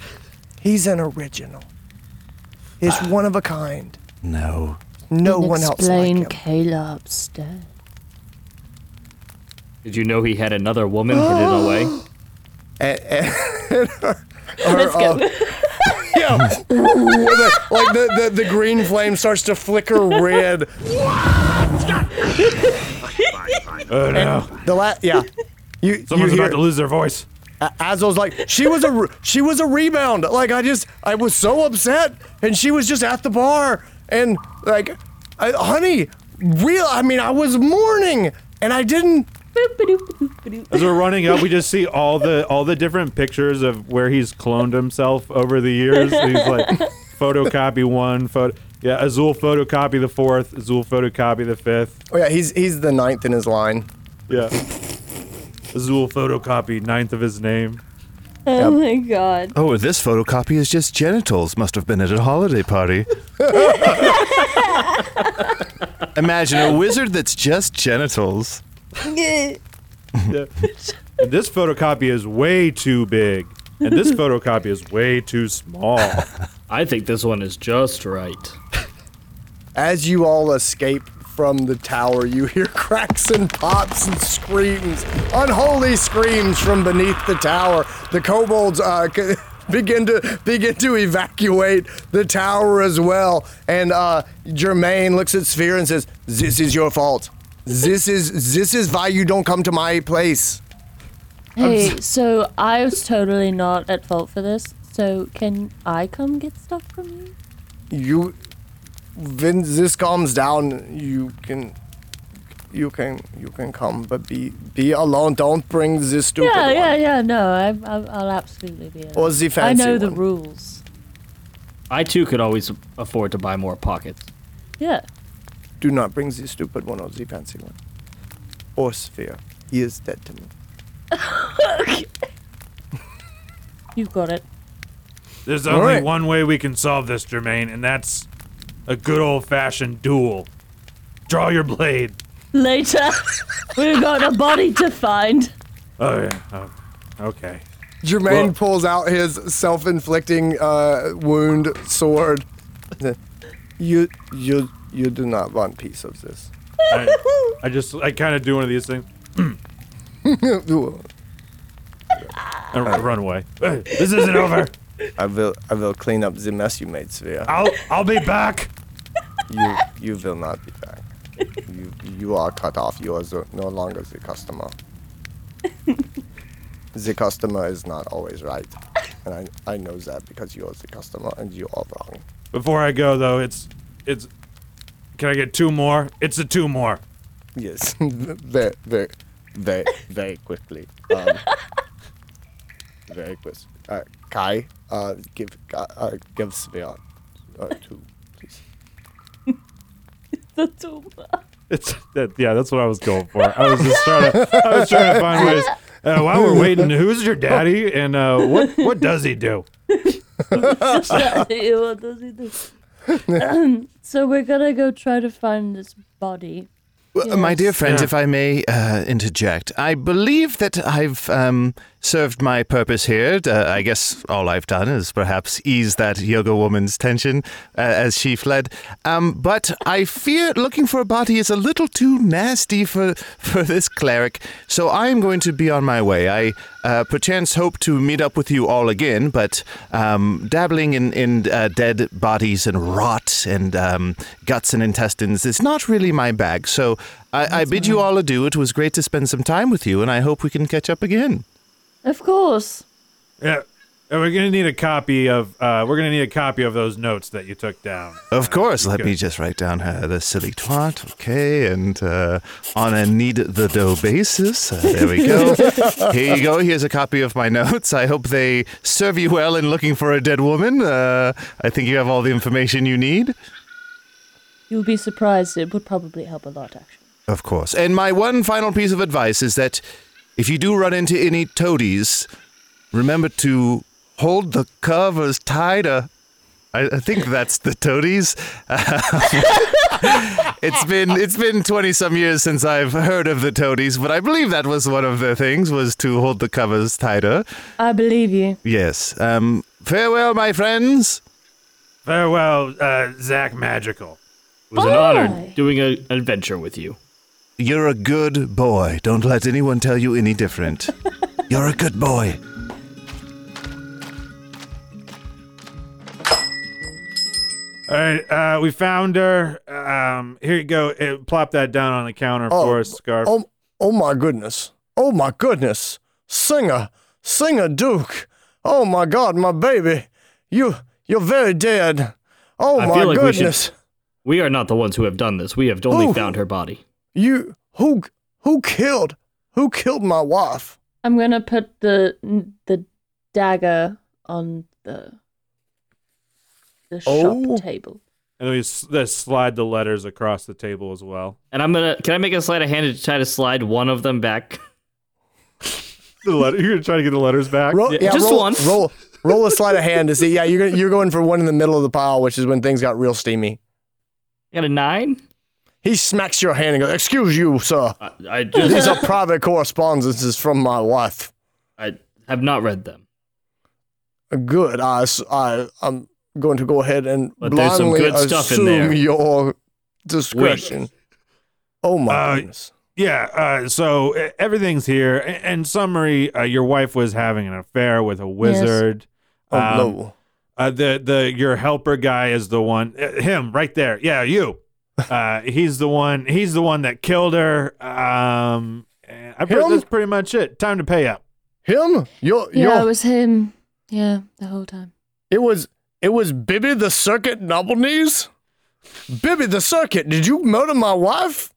C: He's an original. He's ah. one of a kind.
B: No.
C: No
D: Then
C: one else like
D: explain
C: him.
D: Kayla upstairs.
E: Did you know he had another woman hidden away? Eh, eh.
C: And- and-
D: Let's go.
C: Uh, yeah, like the, the, the green flame starts to flicker red.
A: Oh no!
C: The last, yeah. You,
A: Someone's
C: you hear
A: about to lose their voice.
C: A- Azul's like, she was a re- she was a rebound. Like I just I was so upset, and she was just at the bar, and like, I, honey, real. I mean, I was mourning, and I didn't.
A: As we're running up, we just see all the all the different pictures of where he's cloned himself over the years. He's like photocopy one, photo. Yeah, Azul photocopy the fourth, Azul photocopy the fifth.
C: Oh yeah, he's he's the ninth in his line.
A: Yeah. Azul photocopy ninth of his name.
F: Oh my god.
B: Oh, this photocopy is just genitals. Must have been at a holiday party. Imagine a wizard that's just genitals.
A: Yeah. And this photocopy is way too big. And this photocopy is way too small.
E: I think this one is just right.
C: As you all escape from the tower, you hear cracks and pops and screams, unholy screams from beneath the tower. The kobolds uh, begin to begin to evacuate the tower as well. And uh, Jermaine looks at Svir and says, "This is your fault. This is this is why you don't come to my place."
F: Hey, so I was totally not at fault for this. So can I come get stuff from you?
C: You, when this calms down, you can. You can you can come, but be be alone. Don't bring this stupid
F: yeah,
C: one.
F: yeah, yeah. No, I, I, I'll absolutely be.
C: Or
F: alone.
C: the
F: I
C: fancy
F: know the rules.
E: I too could always afford to buy more pockets.
F: Yeah.
C: Do not bring the stupid one or the fancy one. Or Svir. He is dead to me.
F: You've got it.
A: There's only
C: right.
A: one way we can solve this, Jermaine, and that's a good old fashioned duel. Draw your blade.
F: Later, we've got a body to find.
A: Oh yeah. Oh, okay.
C: Jermaine
A: Well-
C: pulls out his self-inflicting uh, wound sword. You, you, you do not want piece of this.
A: I, I just I kind of do one of these things and run away. Hey, This isn't over.
C: I will, I will clean up the mess you made, Svir.
A: I'll I'll be back.
C: You, you will not be back. You, you are cut off. You are the, no longer the customer. the customer is not always right, and I, I know that because you are the customer and you are wrong.
A: Before I go though, it's it's. Can I get two more? It's a two more.
C: Yes, very, very, very, very quickly. Um, very quick. Uh, Kai, uh, give, uh, uh, give Svir uh, two, please.
F: The two.
A: It's that, yeah, that's what I was going for. I was just trying to I was trying to find ways. Uh, while we're waiting, who's your daddy and uh, what what does he do?
F: what does he do? So we're gonna go try to find this body.
B: Well, My dear
F: Yes.
B: friend,
A: Yeah.
B: if I may uh, interject, I believe that I've um, served my purpose here. Uh, I guess all I've done is perhaps ease that yoga woman's tension uh, as she fled. Um, but I fear looking for a body is a little too nasty for, for this cleric, so I am going to be on my way. I uh, perchance hope to meet up with you all again, but um, dabbling in, in uh, dead bodies and rot and um, guts and intestines is not really my bag. So I, I bid you all adieu. It was great to spend some time with you, and I hope we can catch up again.
F: Of course.
A: Yeah, and we're gonna need a copy of uh, we're gonna need a copy of those notes that you took down.
B: Of course, let
A: good.
B: me just write down uh, the silly twat, okay, and uh, on a need the dough basis. Uh, there we go. Here you go. Here's a copy of my notes. I hope they serve you well in looking for a dead woman. Uh, I think you have all the information you need.
F: You'll be surprised. It would probably help a lot, actually.
B: Of course. And my one final piece of advice is that if you do run into any toadies, remember to hold the covers tighter. I, I think that's the toadies. it's been it's been twenty some years since I've heard of the toadies, but I believe that was one of the things was to hold the covers tighter.
F: I believe you.
B: Yes. Um. Farewell, my friends.
A: Farewell, uh, Zach Maghical.
E: It was an honor doing a, an adventure with you.
B: You're a good boy. Don't let anyone tell you any different. You're a good boy.
A: All right, uh, we found her. Um, here you go. Uh, plop that down on the counter
C: Oh,
A: for us, Skaarf.
C: Oh, Oh my goodness. Oh my goodness. Singer, Singer Duke. Oh my God, my baby. You, you're very dead. Oh
E: I
C: my
E: feel like we should-
C: goodness.
E: We are not the ones who have done this. We have only
C: Ooh.
E: found her body.
C: You, who, who killed, who killed my wife?
F: I'm gonna put the the dagger on the the oh. shop
C: Oh.
F: table.
A: And we s- slide the letters across the table as well.
E: And I'm gonna. Can I make a sleight of hand to try to slide one of them back?
A: The letter, you're gonna try to get the letters back.
C: Roll,
E: Yeah,
C: yeah,
E: just
C: roll,
E: one.
C: Roll, roll a sleight of hand to see. Yeah, you're gonna, you're going for one in the middle of the pile, which is when things got real steamy.
E: I got a nine.
C: He smacks your hand and goes, "Excuse you, sir.
E: I, I
C: These are private correspondences from my wife."
E: I have not read them.
C: Good. I, I I'm going to go ahead and
E: But there's some
C: blindly
E: good stuff in
C: assume
E: there.
C: your discretion. Oh my
A: Uh,
C: goodness.
A: Yeah, uh, so uh, everything's here. In, in summary, uh, your wife was having an affair with a wizard.
C: Oh
A: um,
C: no.
A: Uh, the the your helper guy is the one. Uh, him right there. Yeah, you. Uh, he's the one. He's the one that killed her. Um, I,
C: Him?
A: that's pretty much it. Time to pay up.
C: Him? You're,
F: Yeah,
C: you're,
F: it was him. Yeah, the whole time.
C: it was it was Bibby the Circuit Double Knees? Bibby the Circuit, did you murder my wife?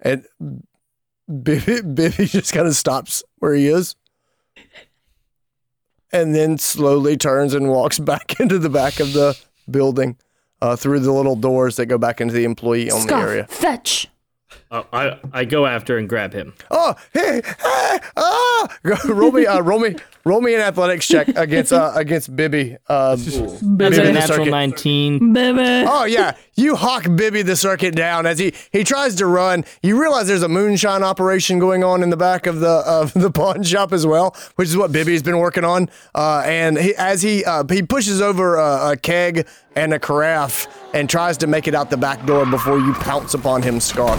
C: And Bibby, Bibby just kind of stops where he is. And then slowly turns and walks back into the back of the building uh, through the little doors that go back into the employee only
F: Skaarf,
C: area.
F: fetch.
E: Uh, I I go after and grab him.
C: Oh, hey, hey, ah! roll me, uh, roll me, roll me an athletics check against uh, against Bibby. Um,
E: That's
C: Bibby
E: a natural
C: circuit.
E: nineteen.
F: Baby.
C: Oh yeah, you hawk Bibby the circuit down as he he tries to run. You realize there's a moonshine operation going on in the back of the of the pawn shop as well, which is what Bibby's been working on. Uh, and he, as he uh, he pushes over a, a keg and a carafe and tries to make it out the back door before you pounce upon him, Skaarf,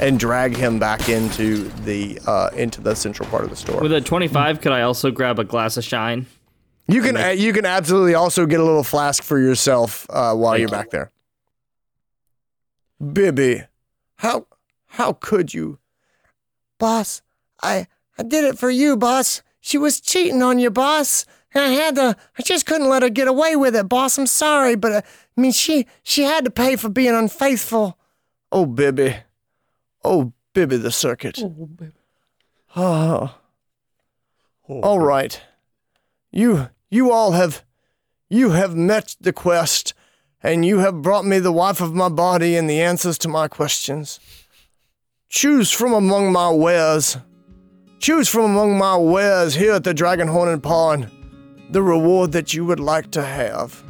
C: and drag him back into the uh, into the central part of the store.
E: With a twenty-five, could I also grab a glass of shine?
C: You can uh, you can absolutely also get a little flask for yourself uh, while you're back there. Bibby, how how could you? Boss, I I did it for you, boss. She was cheating on you, boss. And I had to I just couldn't let her get away with it, boss. I'm sorry, but uh, I mean she she had to pay for being unfaithful. Oh, Bibby. Oh, Bibby the circuit. Oh. Ah. oh all right. You you all have you have met the quest and you have brought me the wife of my body and the answers to my questions. Choose from among my wares. Choose from among my wares here at the Dragon Horn Pawn the reward that you would like to have.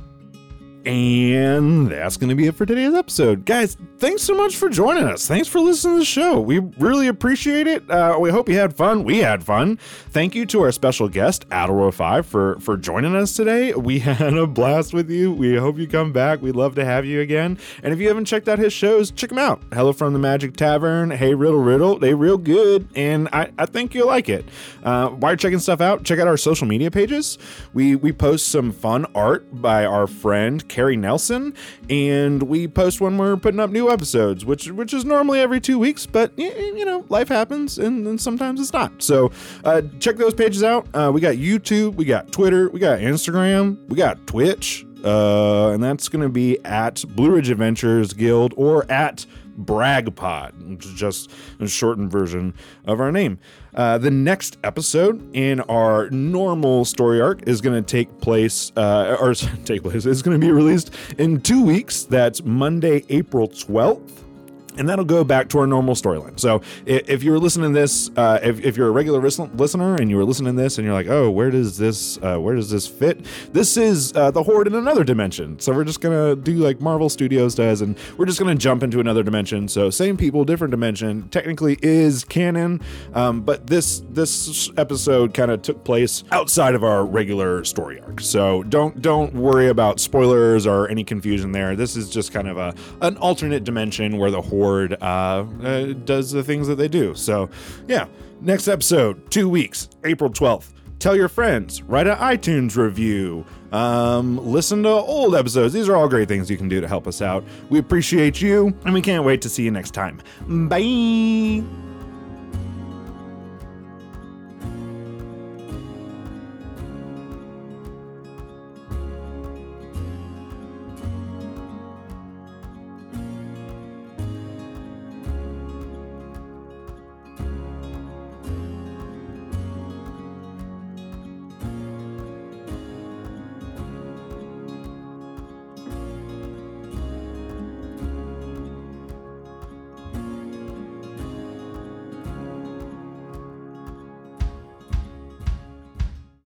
A: And that's going to be it for today's episode. Guys, thanks so much for joining us. Thanks for listening to the show. We really appreciate it. Uh, we hope you had fun. We had fun. Thank you to our special guest, Adal Rifai, for, for joining us today. We had a blast with you. We hope you come back. We'd love to have you again. And if you haven't checked out his shows, check them out. Hello from the Magic Tavern, Hey Riddle Riddle. They real good, and I, I think you'll like it. Uh, while you're checking stuff out, check out our social media pages. We, we post some fun art by our friend, Carey Nelson, and we post when we're putting up new episodes, which which is normally every two weeks, but y- you know life happens and, and sometimes it's not. So uh, check those pages out. Uh, we got YouTube, we got Twitter, we got Instagram, we got Twitch, uh, and that's going to be at Blue Ridge Adventurer's Guild or at Bragpod, which is just a shortened version of our name. Uh, the next episode in our normal story arc is going to take place, uh, or take place, is going to be released in two weeks. That's Monday, April 12th and that'll go back to our normal storyline. So if you were listening to this, uh, if, if you're a regular listen- listener and you were listening to this and you're like, oh, where does this, uh, where does this fit? This is uh, the Horde in another dimension. So we're just gonna do like Marvel Studios does, and we're just gonna jump into another dimension. So same people, different dimension. Technically is canon, um, but this this episode kind of took place outside of our regular story arc. So don't don't worry about spoilers or any confusion there. This is just kind of a an alternate dimension where the Horde uh, uh, does the things that they do. So yeah, next episode, two weeks, April twelfth. Tell your friends, write an iTunes review, um, listen to old episodes. These are all great things you can do to help us out. We appreciate you, and we can't wait to see you next time. Bye.